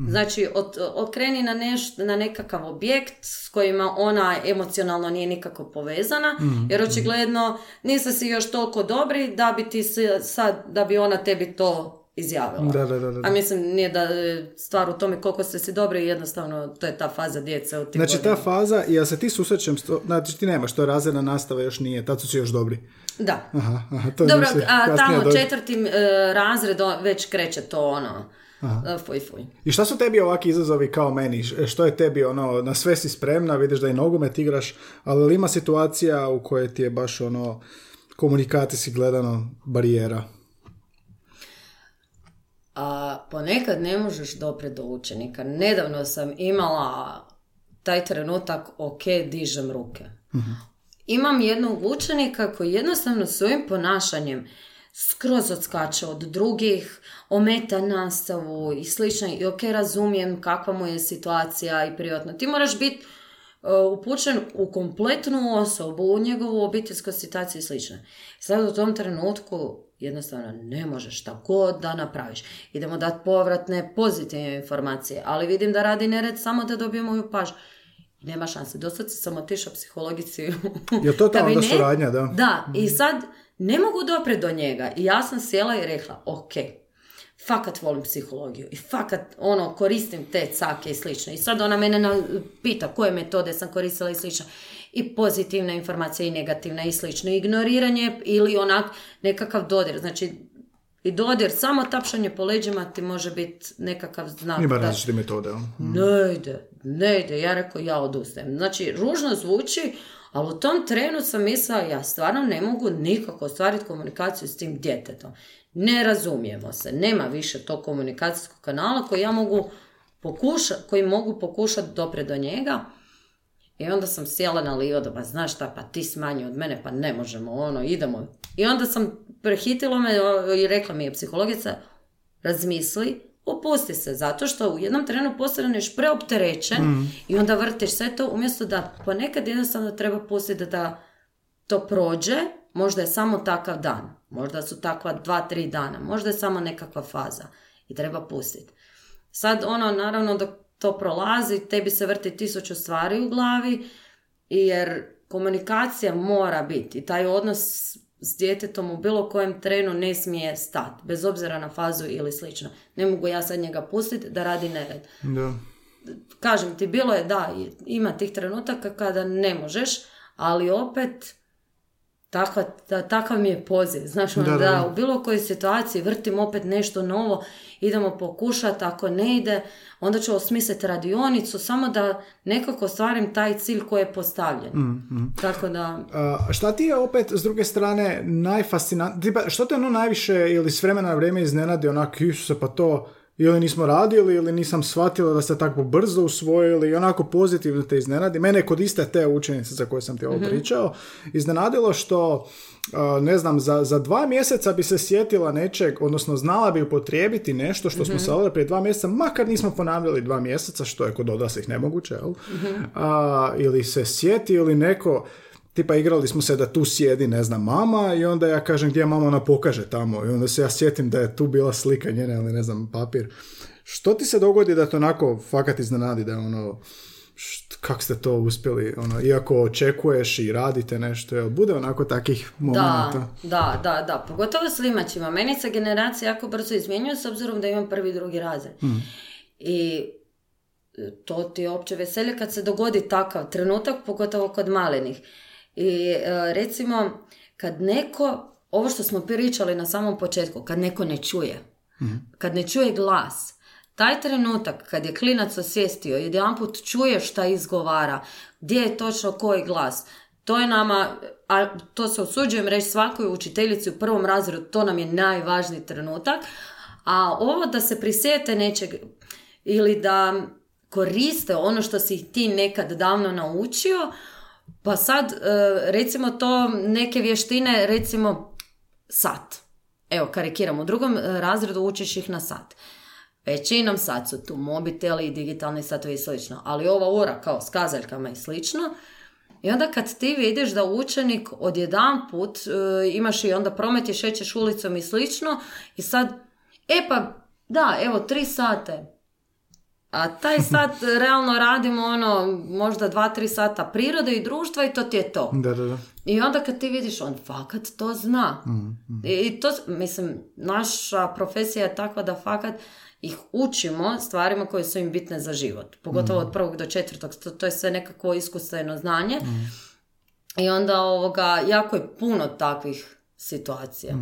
Znači, od, okreni na, neš, na nekakav objekt s kojima ona emocionalno nije nikako povezana, jer očigledno nisi si još toliko dobri da bi ti sad, da bi ona tebi to izjavila. Da, da, da, da. A mislim, nije da je stvar u tome koliko ste si dobri, jednostavno to je ta faza djece u tim Znači ta faza, ja se ti susrećem, s to, znači ti nemaš, to je razredna nastava još nije, tad su si još dobri. Da. Aha, aha, to Dobro, a tamo dođe. četvrti e, razred o, već kreće to ono, e, fuj fuj. I šta su tebi ovaki izazovi kao meni? Što je tebi ono, na sve si spremna, vidiš da i nogomet igraš, ali li ima situacija u kojoj ti je baš ono, komunikacijski gledano barijera? A ponekad ne možeš doprijeti do učenika. Nedavno sam imala taj trenutak, ok, dižem ruke. Imam jednog učenika koji jednostavno svojim ponašanjem skroz odskače od drugih, ometa nastavu i slično. I ok, razumijem kakva mu je situacija i privatno. Ti moraš biti upućen u kompletnu osobu, u njegovu obiteljsku situaciju i slično. Sad u tom trenutku jednostavno ne možeš šta god da napraviš. Idemo dati povratne pozitivne informacije, ali vidim da radi nered samo da dobije moju pažnju. Nema šanse. Dosad sam otišao psihologici. Jel to (laughs) ta onda suradnja, da? Da, i sad ne mogu doprijeti do njega. I ja sam sjela i rekla, ok, fakat volim psihologiju i fakat ono, koristim te cake i slično. I sad ona mene na, pita koje metode sam koristila i slično. I pozitivna informacija i negativna i slično. Ignoriranje ili onak nekakav dodir. Znači, i dodir, samo tapšanje po leđima ti može biti nekakav znak. Ima različite metode. jel? ne ide, ne ide. Ja rekao, ja odustajem. Znači, ružno zvuči, ali u tom trenu sam mislila, ja stvarno ne mogu nikako ostvariti komunikaciju s tim djetetom. Ne razumijemo se. Nema više tog komunikacijskog kanala koji ja mogu pokušati, koji mogu pokušati dopre do njega. I onda sam sjela na livodu, pa znaš šta, pa ti si manji od mene, pa ne možemo, ono, idemo. I onda sam prehitila me i rekla mi je psihologica, razmisli, opusti se, zato što u jednom trenu postaneš preopterećen i onda vrtiš sve to, umjesto da ponekad jednostavno treba pustiti da to prođe, možda je samo takav dan, možda su takva dva, tri dana, možda je samo nekakva faza i treba pustiti. Sad ono, naravno dok to prolazi, tebi se vrti tisuću stvari u glavi, jer komunikacija mora biti i taj odnos s djetetom u bilo kojem trenu ne smije stati, bez obzira na fazu ili slično. Ne mogu ja sad njega pustiti da radi nered. Da. Kažem ti, bilo je da, ima tih trenutaka kada ne možeš, ali opet takva, ta- takav mi je poziv. Znaš, ono, Da, da, da, u bilo kojoj situaciji vrtim opet nešto novo, idemo pokušati, ako ne ide, onda ću osmisliti radionicu, samo da nekako ostvarim taj cilj koji je postavljen. Mm, Tako da, A, šta ti je opet s druge strane najfascinantnije, što te ono najviše ili s vremena na vrijeme iznenadi onak, Isuse, pa to, ili nismo radili ili nisam shvatila da ste tako brzo usvojili i onako pozitivno te iznenadi. Mene kod iste te učenice za koje sam ti ovo Mhm. pričao iznenadilo što ne znam, za, za dva mjeseca bi se sjetila nečeg, odnosno znala bi upotrijebiti nešto što smo Mhm. prije dva mjeseca, makar nismo ponavljali dva mjeseca, što je kod odraslih nemoguće, jel? Mhm. A, ili se sjeti ili neko, tipa igrali smo se da tu sjedi, ne znam, mama i onda ja kažem gdje je mama, ona pokaže tamo i onda se ja sjetim da je tu bila slika njene ili ne znam, papir. Što ti se dogodi da to onako fakat iznenadi da je ono, št- kako ste to uspjeli, ono, iako očekuješ i radite nešto, jel bude onako takih Da, momenta? da, da, da. Pogotovo s limačima. Meni se generacije jako brzo izmjenjuju s obzirom da imam prvi i drugi razred. I e, to ti je opće veselje kad se dogodi takav trenutak, pogotovo kod malenih. I e, recimo, kad neko, ovo što smo pričali na samom početku, kad neko ne čuje, kad ne čuje glas, taj trenutak kad je klinac osvijestio, jedanput čuje šta izgovara, gdje je točno koji glas, to je nama, a to se usuđujem reći svakoj učiteljici u prvom razredu, to nam je najvažniji trenutak, a ovo da se prisjete nečeg ili da koriste ono što si ti nekad davno naučio, pa sad, e, recimo to, neke vještine, recimo sat. Evo, karikiram, u drugom e, razredu učiš ih na sat. Većinom sad su tu mobiteli i digitalni satovi i slično, ali ova ura kao s kazaljkama i slično, i onda kad ti vidiš da učenik odjedanput e, imaš i onda promet i šećeš ulicom i slično i sad, e pa da, evo tri sate. A taj sat (laughs) realno radimo ono možda dva, tri sata prirode i društva i to ti je to. Da, da, da. I onda kad ti vidiš, on fakat to zna. I, I to, mislim, naša profesija je takva da fakat ih učimo stvarima koje su im bitne za život. Pogotovo od prvog do četvrtog. To, to je sve nekakvo iskustveno znanje. I onda ovoga, jako je puno takvih situacija.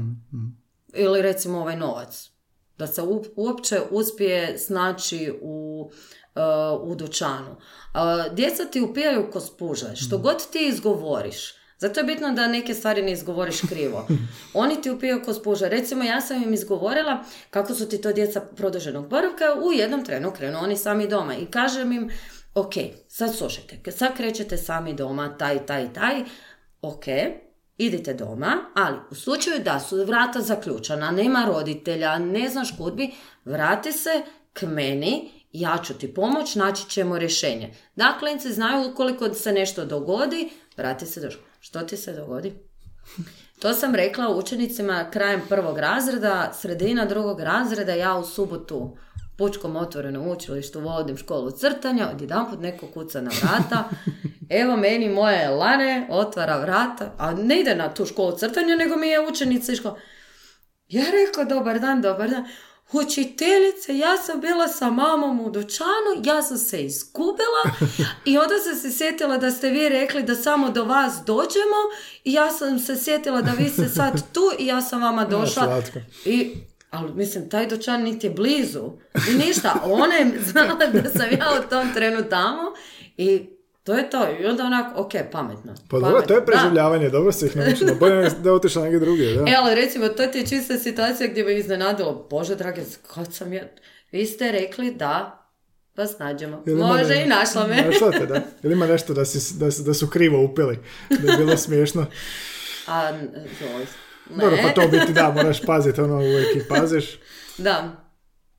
Ili recimo ovaj novac. Da se uopće uspije snaći u, uh, u dućanu. Uh, djeca ti upijaju ko spužve. Što god ti izgovoriš, zato je bitno da neke stvari ne izgovoriš krivo. (laughs) Oni ti upijaju ko spužve. Recimo, ja sam im izgovorila kako su ti to djeca produženog boravka. U jednom trenu krenu oni sami doma. I kažem im, ok, sad slušajte, sad krećete sami doma, taj, taj, taj. Ok, idite doma, ali u slučaju da su vrata zaključana, nema roditelja, ne znaš kud bi, vrati se k meni, ja ću ti pomoć, naći ćemo rješenje. Dakle, klinci znaju ukoliko se nešto dogodi, vrati se do škole. Što ti se dogodi? (laughs) To sam rekla učenicima krajem prvog razreda, sredina drugog razreda, ja u subotu pučkom otvorenom učilištu vodim školu crtanja, odjedanput neko kuca na vrata, evo meni moje Lane otvara vrata, a ne ide na tu školu crtanja, nego mi je učenica iz škole. Ja rekao, dobar dan, dobar dan. Učiteljice, ja sam bila sa mamom u dućanu, ja sam se izgubila i onda sam se sjetila da ste vi rekli da samo do vas dođemo i ja sam se sjetila da vi ste sad tu i ja sam vama došla. I, ali mislim, taj dućan niti je blizu. I ništa, ona (laughs) je znala da sam ja u tom trenu tamo i to je to. I onda onako, ok, pametno. Pa dobro, to je Da. preživljavanje, dobro si ih naučila. Bolje da otišla negdje drugdje, da. E, ali recimo, to ti je čista situacija gdje me iznenadilo. Bože, drage, kad sam ja... Vi ste rekli da vas nađemo. Jel ima Može ne- i našla me. Našla te, da. Ili ima nešto da, si, da, da su krivo upili, da je bilo smiješno. (laughs) A, joj. Ne. Dobro, pa to biti da, moraš paziti, ono uvijek i paziš. Da.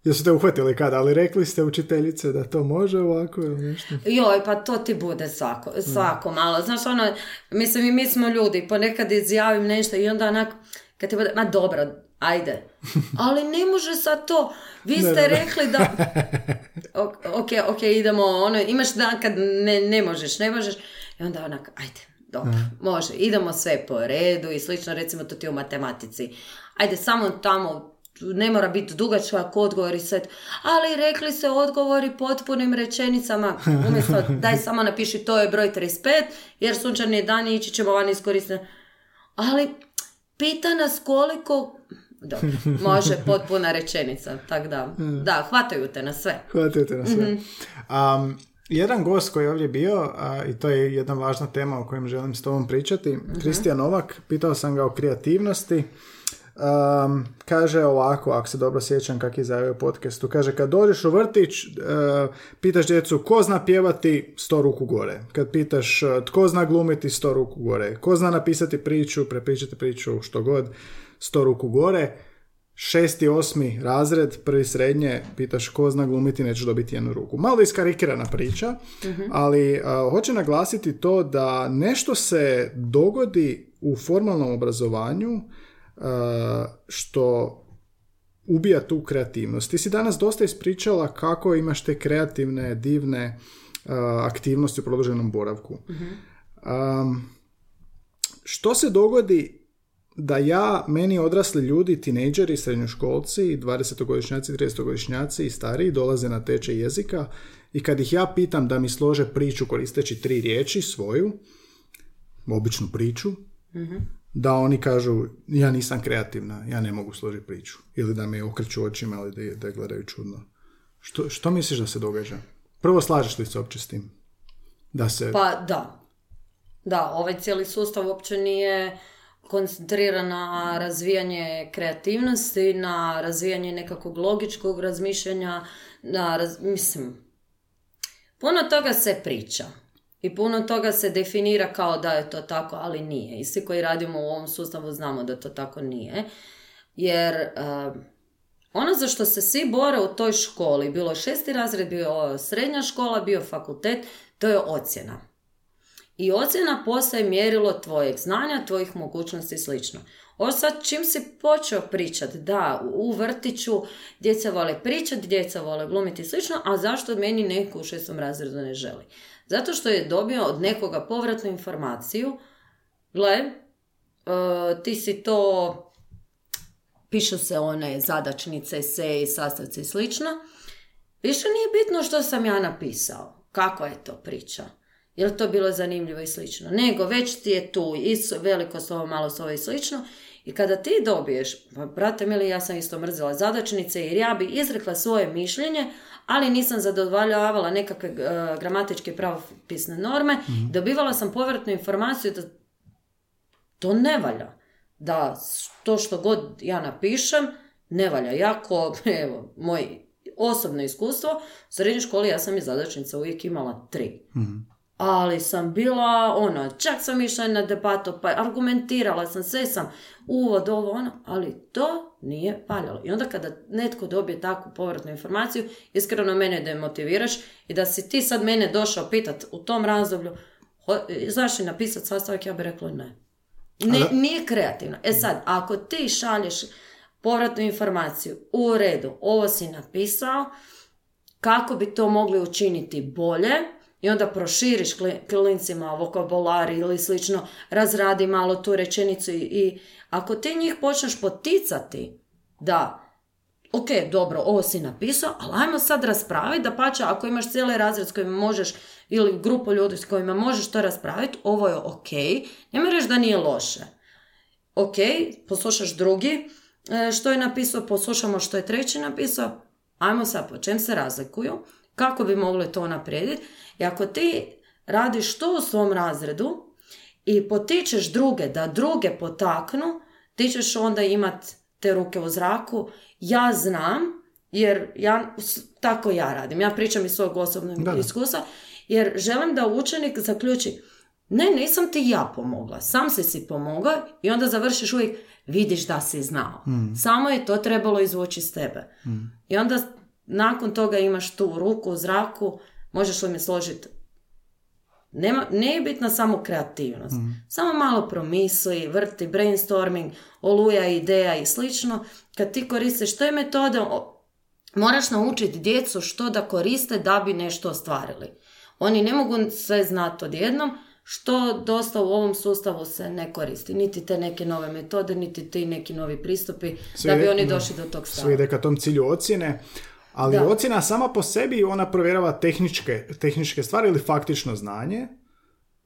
Jesu te uhvatili kada, ali rekli ste učiteljice da to može ovako ili nešto? Joj, pa to ti bude svako, svako malo. Znaš, ono, mislim i mi smo ljudi, ponekad izjavim nešto i onda onak, kad ti bude, ma dobro, ajde. (laughs) Ali ne može sad to. Vi ste ne, ne. rekli da... (laughs) Ok, ok, idemo, ono, imaš dan kad ne, ne možeš, ne možeš. I onda onak, ajde, dobro, može, idemo sve po redu i slično, recimo to ti je u matematici. Ajde, samo tamo, ne mora biti dugačak odgovor i sve, ali rekli se odgovori potpunim rečenicama, umjesto (laughs) daj samo napiši to je broj 35, jer sunčani dan i ići ćemo van iskoristiti. Ali pita nas koliko... Dobro, (laughs) može potpuna rečenica, tak da, da, hvataju te na sve. Hvatite na sve. Um, jedan gost koji je ovdje bio, a, i to je jedna važna tema o kojem želim s tobom pričati, Kristijan Novak, pitao sam ga o kreativnosti. Um, kaže ovako, ako se dobro sjećam kak je izjavio u podcastu, kaže kad dođeš u vrtić, uh, pitaš djecu ko zna pjevati, sto ruku gore. Kad pitaš uh, tko zna glumiti, sto ruku gore. Ko zna napisati priču, prepričati priču, što god, sto ruku gore. Šesti, osmi razred, prvi srednje, pitaš ko zna glumiti, nećeš dobiti jednu ruku. Malo iskarikirana priča, ali uh, hoće naglasiti to da nešto se dogodi u formalnom obrazovanju uh, što ubija tu kreativnost. Ti si danas dosta ispričala kako imaš te kreativne, divne uh, aktivnosti u produženom boravku. Um, što se dogodi da ja, meni odrasli ljudi, tinejdžeri, srednjoškolci, 20-godišnjaci, 30-godišnjaci i stariji dolaze na tečaj jezika i kad ih ja pitam da mi slože priču koristeći tri riječi svoju, običnu priču, da oni kažu ja nisam kreativna, ja ne mogu složiti priču. Ili da me okreću očima ili da, da je gledaju čudno. Što, što misliš da se događa? Prvo, slažeš li se uopće s tim? Da se... Pa da. Da, ovaj cijeli sustav uopće nije koncentriran na razvijanje kreativnosti, na razvijanje nekakvog logičkog razmišljanja, na raz... mislim, puno toga se priča. I puno toga se definira kao da je to tako, ali nije. I svi koji radimo u ovom sustavu znamo da to tako nije. Jer uh, ono za što se svi bore u toj školi, bilo šesti razred, bio srednja škola, bio fakultet, to je ocjena. I ocjena postaje mjerilo tvojeg znanja, tvojih mogućnosti i slično. Ovo sad čim si počeo pričati, da, u vrtiću djeca vole pričati, djeca vole glumiti i slično, a zašto meni neko u šestom razredu ne želi? Zato što je dobio od nekoga povratnu informaciju, gle, e, ti si to, pišu se one zadačnice, eseji, sastavci i slično, više nije bitno što sam ja napisao, kako je to priča. Je li to bilo zanimljivo i slično? Nego, već ti je tu i veliko slovo, malo slovo i slično. I kada ti dobiješ, pa brate mili, ja sam isto mrzila zadačnice jer ja bi izrekla svoje mišljenje, ali nisam zadovoljavala nekakve uh, gramatičke pravopisne norme, dobivala sam povratnu informaciju da to ne valja. Da to što god ja napišem, ne valja. Jako, evo, moj osobno iskustvo, u srednjoj školi ja sam i zadačnica uvijek imala tri. Ali sam bila, ono, čak sam išla na debatu, pa argumentirala sam, sve sam, uvod, ovo, ono, ali to nije valjalo. I onda kada netko dobije takvu povratnu informaciju, iskreno mene demotiviraš i da si ti sad mene došao pitat u tom razdoblju, ho- znaš li napisat sastavak, ja bih rekla ne. Ne, nije kreativno. E sad, ako ti šalješ povratnu informaciju u redu, ovo si napisao, kako bi to mogli učiniti bolje i onda proširiš kli- klincima vokabulari ili slično, razradi malo tu rečenicu i, i ako ti njih počneš poticati da ok, dobro, ovo si napisao, ali ajmo sad raspraviti, da pače, ako imaš cijeli razred s kojima možeš, ili grupu ljudi s kojima možeš to raspraviti, ovo je ok, ne reći da nije loše. Ok, poslušaš drugi e, što je napisao, poslušamo što je treći napisao, ajmo sad po čem se razlikuju, kako bi mogli to naprijediti. I ako ti radiš to u svom razredu i potičeš druge da druge potaknu, ti ćeš onda imat te ruke u zraku. Ja znam, jer ja, s- tako ja radim. Ja pričam iz svog osobnog iskustva, jer želim da učenik zaključi ne, nisam ti ja pomogla, sam si si pomogao i onda završiš uvijek, vidiš da si znao. Samo je to trebalo izvući iz tebe. I onda nakon toga imaš tu ruku u zraku, možeš li me složiti nema, ne je bitna samo kreativnost. Samo malo promisli, vrti, brainstorming, oluja ideja i slično. Kad ti koristiš te metode, moraš naučiti djecu što da koriste da bi nešto ostvarili. Oni ne mogu sve znati odjednom, što dosta u ovom sustavu se ne koristi. Niti te neke nove metode, niti ti neki novi pristupi Sve da bi ide- oni došli do tog stava. Sve ide ka tom cilju ocjene, ali Da. ocjena sama po sebi ona provjerava tehničke, tehničke stvari ili faktično znanje,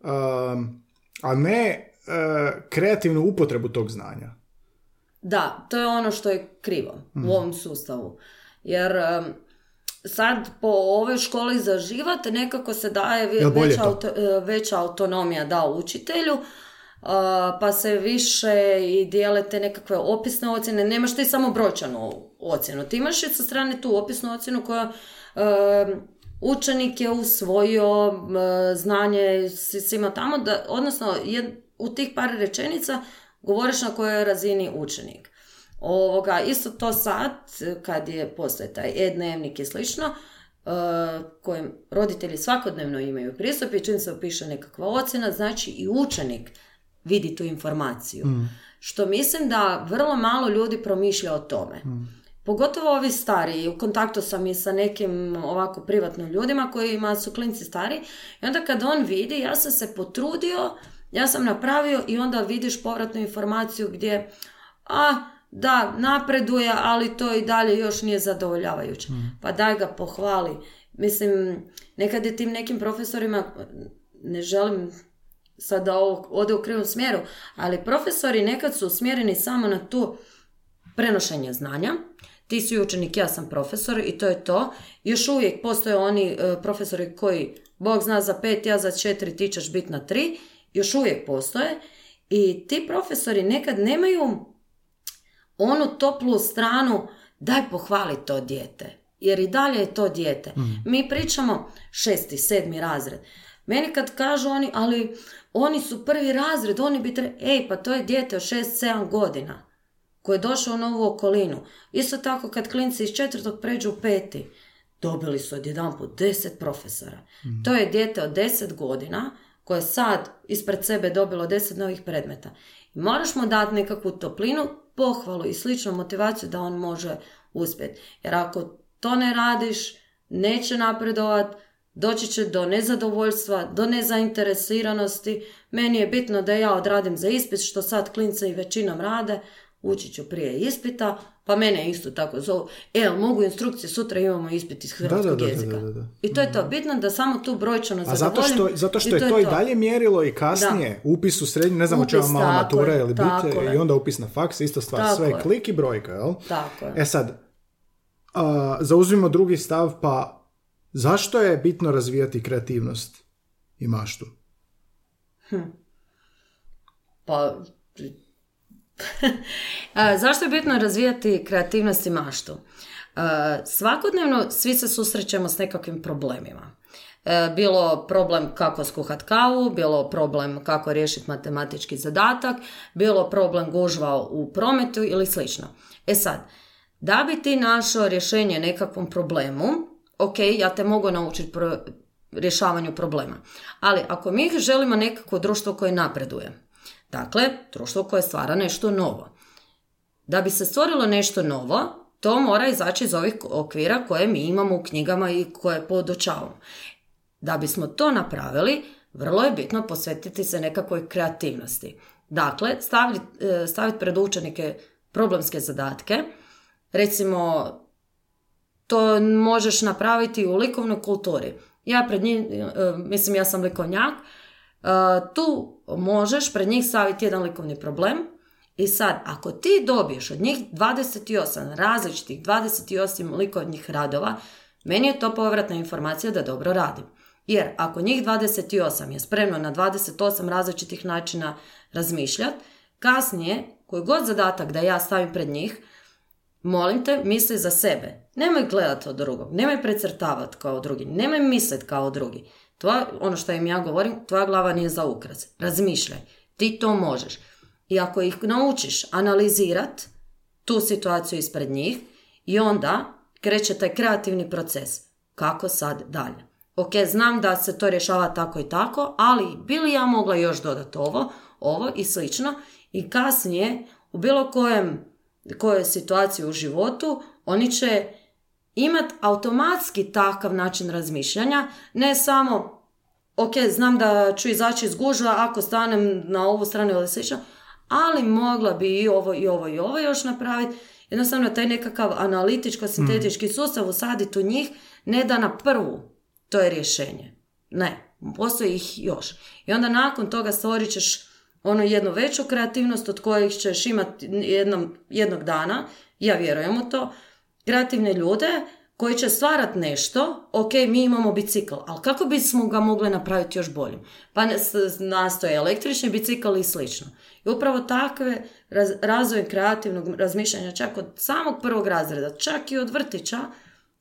um, a ne uh, kreativnu upotrebu tog znanja. Da, to je ono što je krivo Mhm. u ovom sustavu. Jer em, sad po ovoj školi za život nekako se daje veća, to? auto- e, veća autonomija da učitelju. Pa se više i dijele te nekakve opisne ocjene. Nemaš ti samo brojčanu ocjenu. Ti imaš sa strane tu opisnu ocjenu koja učenik je usvojio znanje svima tamo, da, odnosno u tih par rečenica govoriš na kojoj je razini učenik. Ovoga, isto to sad, kad je postoje taj e-dnevnik i slično, uh, kojem roditelji svakodnevno imaju pristup i čim se opiše nekakva ocjena, znači i učenik vidi tu informaciju. Mm. Što mislim da vrlo malo ljudi promišlja o tome. Mm. Pogotovo ovi stari, u kontaktu sam i sa nekim ovako privatnim ljudima kojima su klinci stari i onda kad on vidi, ja sam se potrudio, ja sam napravio i onda vidiš povratnu informaciju gdje, a da, napreduje, ali to i dalje još nije zadovoljavajuće. Mm. Pa daj ga pohvali. Mislim, nekad je tim nekim profesorima, ne želim sad da ovo ode u krivom smjeru, ali profesori nekad su usmjereni samo na tu prenošenje znanja. Ti si učenik, ja sam profesor i to je to. Još uvijek postoje oni e, profesori koji, Bog zna za pet, ja za četiri, ti ćeš biti na tri. Još uvijek postoje. I ti profesori nekad nemaju onu toplu stranu daj pohvali to dijete. Jer i dalje je to dijete. Mhm. Mi pričamo šesti, sedmi razred. Meni kad kažu oni, ali oni su prvi razred, oni bi trebali, ej pa to je dijete od šest, sedam godina koji je došao u novu okolinu. Isto tako kad klinci iz četvrtog pređu u peti, dobili su odjedanput deset profesora. Mhm. To je dijete od deset godina koje sad ispred sebe dobilo deset novih predmeta. I moraš mu dati nekakvu toplinu, pohvalu i sličnu motivaciju da on može uspjeti. Jer ako to ne radiš, neće napredovat, doći će do nezadovoljstva, do nezainteresiranosti. Meni je bitno da ja odradim za ispit, što sad klince i većinom rade, ući ću prije ispita, pa mene isto tako zovu, e, mogu instrukcije, sutra imamo ispit iz hrvatskog da, da, jezika. Da, I to je to, bitno da samo tu brojčano A zato što, zato što je to, i dalje mjerilo i kasnije, upis u srednju, ne znam u čemu malo matura ili biti, i onda upis na faks, isto stvar, sve je. klik i brojka, jel? Tako je. E sad, zauzmimo drugi stav, pa zašto je bitno razvijati kreativnost i maštu? Hm. Pa, (laughs) Zašto je bitno razvijati kreativnost i maštu? Svakodnevno svi se susrećemo s nekakvim problemima. E, bilo problem kako skuhat kavu, bilo problem kako riješiti matematički zadatak, bilo problem gužva u prometu ili slično. E sad, da bi ti našao rješenje nekakvom problemu, ok, ja te mogu naučiti pro, rješavanju problema. Ali ako mi želimo nekako društvo koje napreduje, Dakle, društvo koje stvara nešto novo. Da bi se stvorilo nešto novo, to mora izaći iz ovih okvira koje mi imamo u knjigama i koje podučavamo. Da bismo to napravili, vrlo je bitno posvetiti se nekakvoj kreativnosti. Dakle, staviti, e, staviti pred učenike problemske zadatke. Recimo, to možeš napraviti u likovnoj kulturi. Ja pred njim, e, mislim ja sam likovnjak, tu možeš pred njih staviti jedan likovni problem i sad, ako ti dobiješ od njih 28 različitih, 28 likovnih radova, meni je to povratna informacija da dobro radim. Jer ako njih 28 je spremno na 28 različitih načina razmišljati, kasnije, koji god zadatak da ja stavim pred njih, molim te, misli za sebe. Nemoj gledati od drugog, nemoj precrtavati kao drugi, nemoj misliti kao drugi. Tvoja, ono što im ja govorim, tvoja glava nije za ukras. Razmišljaj. Ti to možeš. I ako ih naučiš analizirat tu situaciju ispred njih i onda kreće taj kreativni proces. Kako sad dalje? Ok, znam da se to rješava tako i tako, ali bi li ja mogla još dodati ovo, ovo i slično i kasnije u bilo kojem kojoj situaciji u životu oni će imati automatski takav način razmišljanja, ne samo ok, znam da ću izaći iz gužva ako stanem na ovu stranu ili slično, ali mogla bi i ovo i ovo i ovo još napraviti. Jednostavno taj nekakav analitičko-sintetički mm. sustav usaditi u njih, ne da na prvu to je rješenje. Ne, postoji ih još. I onda nakon toga stvorit ćeš ono jednu veću kreativnost od kojih ćeš imati jednom, jednog dana, ja vjerujem u to, kreativne ljude koji će stvarat nešto, ok, mi imamo bicikl, ali kako bismo ga mogli napraviti još boljim? Pa nastoje električni bicikl i slično. I upravo takve raz, razvoj kreativnog razmišljanja, čak od samog prvog razreda, čak i od vrtića,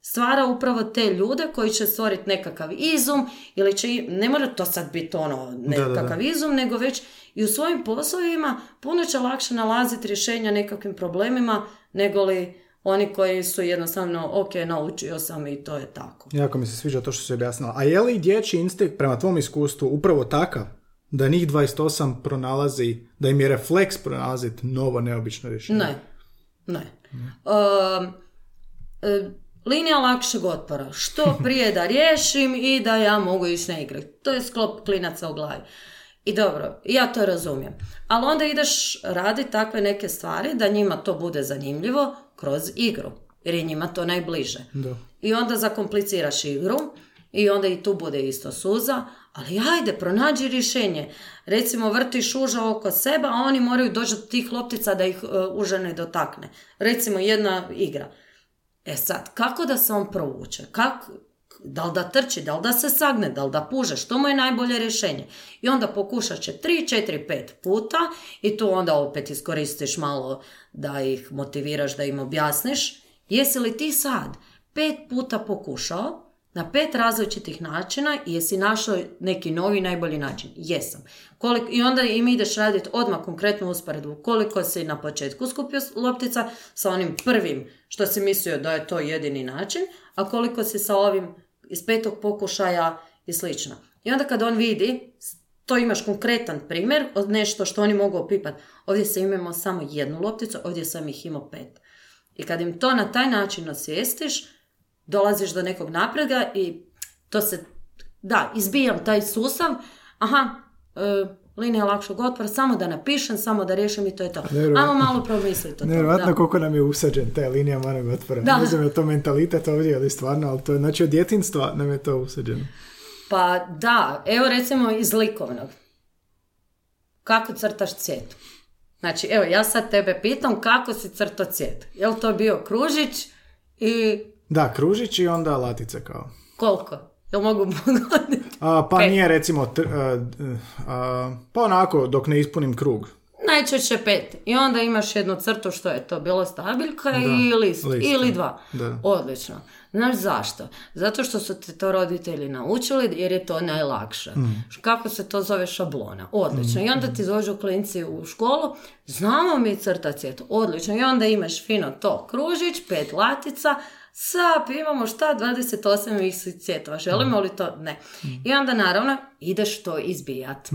stvara upravo te ljude koji će stvoriti nekakav izum ili će, ne mora to sad biti ono nekakav izum, nego već i u svojim poslovima puno će lakše nalaziti rješenja nekakvim problemima nego li oni koji su jednostavno, ok, naučio sam i to je tako. Jako mi se sviđa to što si objasnila. A je li dječji instinkt prema tvom iskustvu upravo takav? Da njih 28 pronalazi, da im je refleks pronalaziti novo neobično rješenje? Ne, ne. Uh, linija lakšeg otpora. Što (laughs) prije da riješim i da ja mogu ići na igre. To je sklop klinaca u glavi. I dobro, ja to razumijem. Ali onda ideš raditi takve neke stvari da njima to bude zanimljivo kroz igru. Jer je njima to najbliže. Da. I onda zakompliciraš igru i onda i tu bude isto suza. Ali ajde, pronađi rješenje. Recimo vrtiš uža oko sebe, a oni moraju doći do tih loptica da ih uh, uža ne dotakne. Recimo jedna igra. E sad, kako da se on provuče? Kako, da li da trči, da li da se sagne, da li da puže, što mu je najbolje rješenje. I onda pokušat će 3, 4, 5 puta i tu onda opet iskoristiš malo da ih motiviraš, da im objasniš. Jesi li ti sad pet puta pokušao na pet različitih načina jesi našao neki novi najbolji način? Jesam. Koliko, I onda im ideš raditi odmah konkretnu usporedbu koliko si na početku skupio loptica sa onim prvim što si mislio da je to jedini način, a koliko si sa ovim iz petog pokušaja i slično. I onda kad on vidi, to imaš konkretan primjer od nešto što oni mogu opipati. Ovdje sam imamo samo jednu lopticu, ovdje sam ih imao pet. I kad im to na taj način osvijestiš, dolaziš do nekog naprega i to se, da, izbijam taj sustav, aha, e, linija lakšog otpora, samo da napišem, samo da riješim i to je to. Ajmo malo promisliti o Nevjerojatno koliko nam je usađen ta linija manog otpora. Da. Ne znam je to mentalitet ovdje ali stvarno, ali to je, znači od djetinstva nam je to usađeno. Pa da, evo recimo iz likovnog. Kako crtaš cvijet? Znači, evo, ja sad tebe pitam kako si crtao cvijet. Je li to bio kružić i... Da, kružić i onda latice kao. Koliko? Jel mogu (laughs) pogoditi? A, pa nije recimo, pa onako dok ne ispunim krug. Najčešće pet. I onda imaš jednu crtu što je to bilo stabiljka i list. Ili dva. Da. Odlično. Znaš zašto? Zato što su te to roditelji naučili jer je to najlakše. Mm. Kako se to zove šablona? Odlično. I onda ti dođu klinci u školu, znamo mi crta cvijet. Odlično. I onda imaš fino to kružić, pet latica, Sap, imamo šta, 28 misli cvjetova, želimo li to? Ne. I onda naravno ideš to izbijat.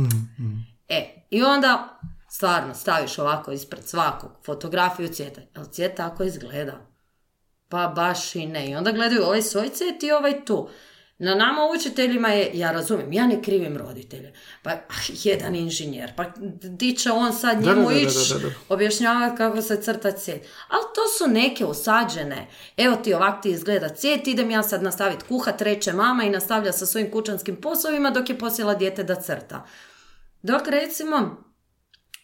E, i onda stvarno staviš ovako ispred svakog fotografiju cvjeta. Jel cvijet tako izgleda? Pa baš i ne. I onda gledaju ovaj svoj cvijet i ovaj tu. Na nama učiteljima je, ja razumijem, ja ne krivim roditelje. Pa ah, jedan inženjer, pa di će on sad njemu ići objašnjavati kako se crta cvijet. Ali to su neke usađene. Evo ti ovak ti izgleda cvijet, idem ja sad nastaviti kuhat, reče mama i nastavlja sa svojim kućanskim poslovima dok je posjela dijete da crta. Dok recimo,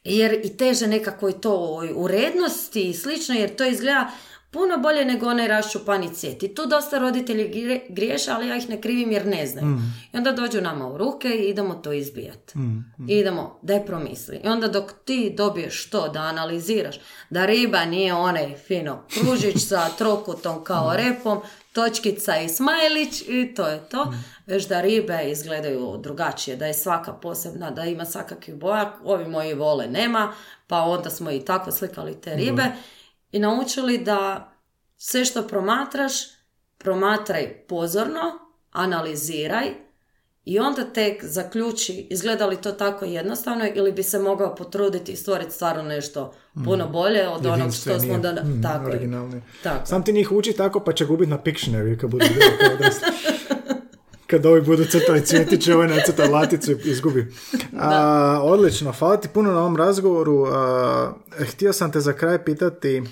jer i teže nekako i to urednosti i slično, jer to izgleda puno bolje nego onaj raščupani cvijet. I tu dosta roditelji griješe, ali ja ih ne krivim jer ne znaju. Mm. I onda dođu nama u ruke i idemo to izbijati. Mm, mm. I idemo, daj promisli. I onda dok ti dobiješ to, da analiziraš, da riba nije onaj fino kružić sa (laughs) trokutom kao repom, točkica i smajlić i to je to. Već da ribe izgledaju drugačije, da je svaka posebna, da ima svakakvih boja. Ovi moji vole nema, pa onda smo i tako slikali te ribe i naučili da sve što promatraš, promatraj pozorno, analiziraj i onda tek zaključi izgleda li to tako jednostavno ili bi se mogao potruditi i stvoriti stvarno nešto puno mm. bolje od onog što smo da... Mm, tako, tako. Sam ti njih uči tako pa će gubiti na Pictionary kad budu (laughs) kad ovi budu crtali cvjetiće, ovaj nacrta laticu i izgubi. A, odlično, hvala ti puno na ovom razgovoru. A, htio sam te za kraj pitati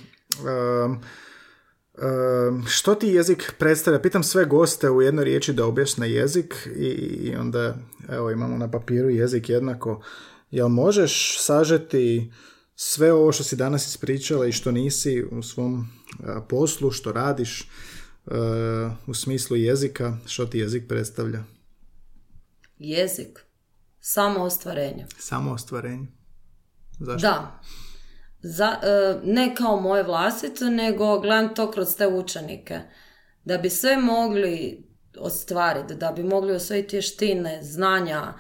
što ti jezik predstavlja? Pitam sve goste u jednoj riječi da objasne jezik i, onda evo imamo na papiru jezik jednako. Jel možeš sažeti sve ovo što si danas ispričala i što nisi u svom poslu, što radiš, u smislu jezika, što ti jezik predstavlja? Jezik. Samo ostvarenje. Samo ostvarenje. Zašto? Da. Za, e, ne kao moje vlastito, nego gledam to kroz te učenike. Da bi sve mogli ostvariti, da bi mogli osvojiti vještine, znanja,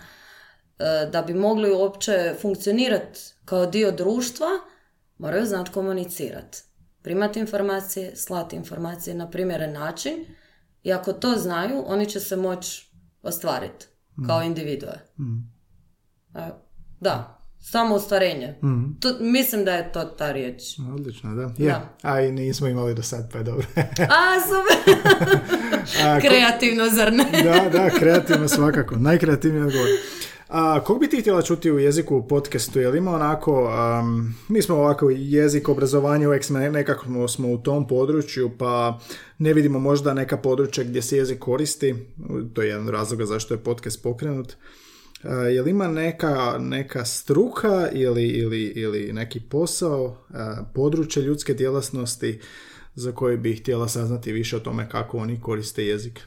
e, da bi mogli uopće funkcionirati kao dio društva, moraju znati komunicirati. Primati informacije, slati informacije na primjeren način i ako to znaju, oni će se moći ostvariti kao individue. E, Da, samo ostvarenje. To, mislim da je to ta riječ. Odlično, da. Je. A i nismo imali do sad, pa je dobro. A, super! (laughs) A, ko- Kreativno, zar ne? da, da, kreativno svakako. Najkreativniji odgovor. A, kog bi ti htjela čuti u jeziku u podcastu? Je li ima onako, um, mi smo ovako jezik, obrazovanje, uvijek smo nekako smo- smo u tom području, pa ne vidimo možda neka područja gdje se jezik koristi. To je jedan od razloga zašto je podcast pokrenut. Je li ima neka, neka struka ili, ili, ili neki posao, a, područje ljudske djelatnosti za koje bi htjela saznati više o tome kako oni koriste jezik?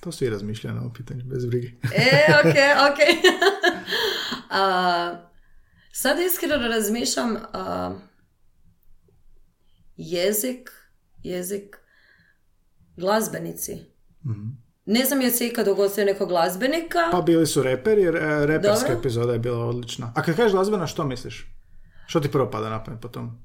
To su i razmišljanja na ovo pitanje, bez brige. E, ok, ok. (laughs) A, sad iskreno razmišljam jezik, jezik, glazbenici. Ne znam jesi ikad ugostio nekog glazbenika. Pa bili su reperi, re- reperska Dobro. epizoda je bila odlična. A kad kažeš glazbena, što misliš? Što ti prvo pada na pamet po tom?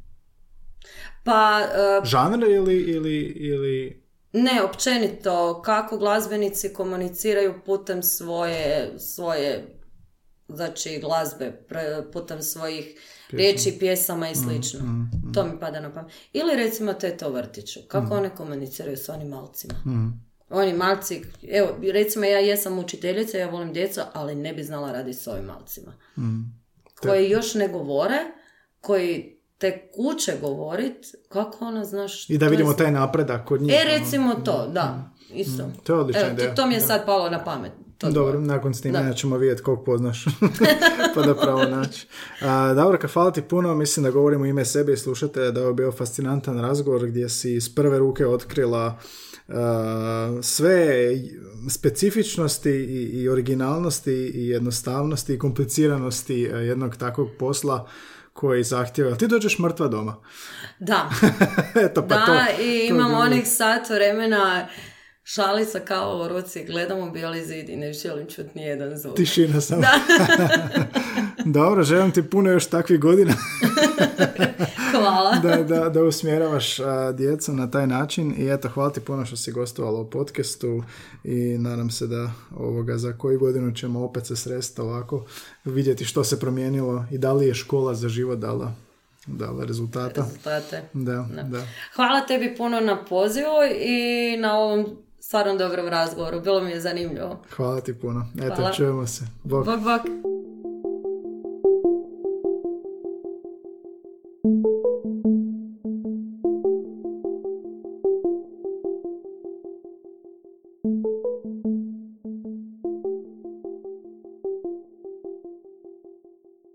Pa, a, Žanr ili, ili, ili... ne, općenito, kako glazbenici komuniciraju putem svoje, svoje znači glazbe, putem svojih riječi, pjesama i slično. To mi pada na pamet. Ili recimo tete u vrtiću, kako one komuniciraju s onim malcima. Oni malci, evo, recimo ja jesam učiteljica, ja volim djecu, ali ne bi znala raditi s ovim malcima. Koji još ne govore, koji tek uče govorit, kako ona znaš... I da vidimo taj napredak kod njih. E, ono. recimo to, da, isto. To je odlična Evo, to-. To mi je sad palo na pamet. To Dobro, dvoje. nakon snimanja ćemo vidjeti kog poznaš, (laughs) pa da pravo naći. Davorka, hvala ti puno, mislim da govorim u ime sebe i slušatelja da je bio fascinantan razgovor gdje si iz prve ruke otkrila a, sve specifičnosti i, i originalnosti i jednostavnosti i kompliciranosti a, jednog takvog posla koji zahtjeva. Ti dođeš mrtva doma. Da, (laughs) Eto, pa da, to. i to je imam bilo. onih sat vremena šalica kao u ruci, gledam u bijeli zid i ne želim čuti ni jedan zvuk. Tišina (laughs) samo. (laughs) Dobro, želim ti puno još takvih godina. (laughs) Hvala. da, da, da usmjeravaš a, djecu na taj način i eto, hvala ti puno što si gostovala u podcastu i nadam se da ovoga za koju godinu ćemo opet se sresti ovako, vidjeti što se promijenilo i da li je škola za život dala, dala rezultata. Rezultate. Da, da. Hvala tebi puno na pozivu i na ovom stvarno dobrom razgovoru. Bilo mi je zanimljivo. Hvala ti puno. Eto, Hvala. čujemo se. Bog. Bok, bok.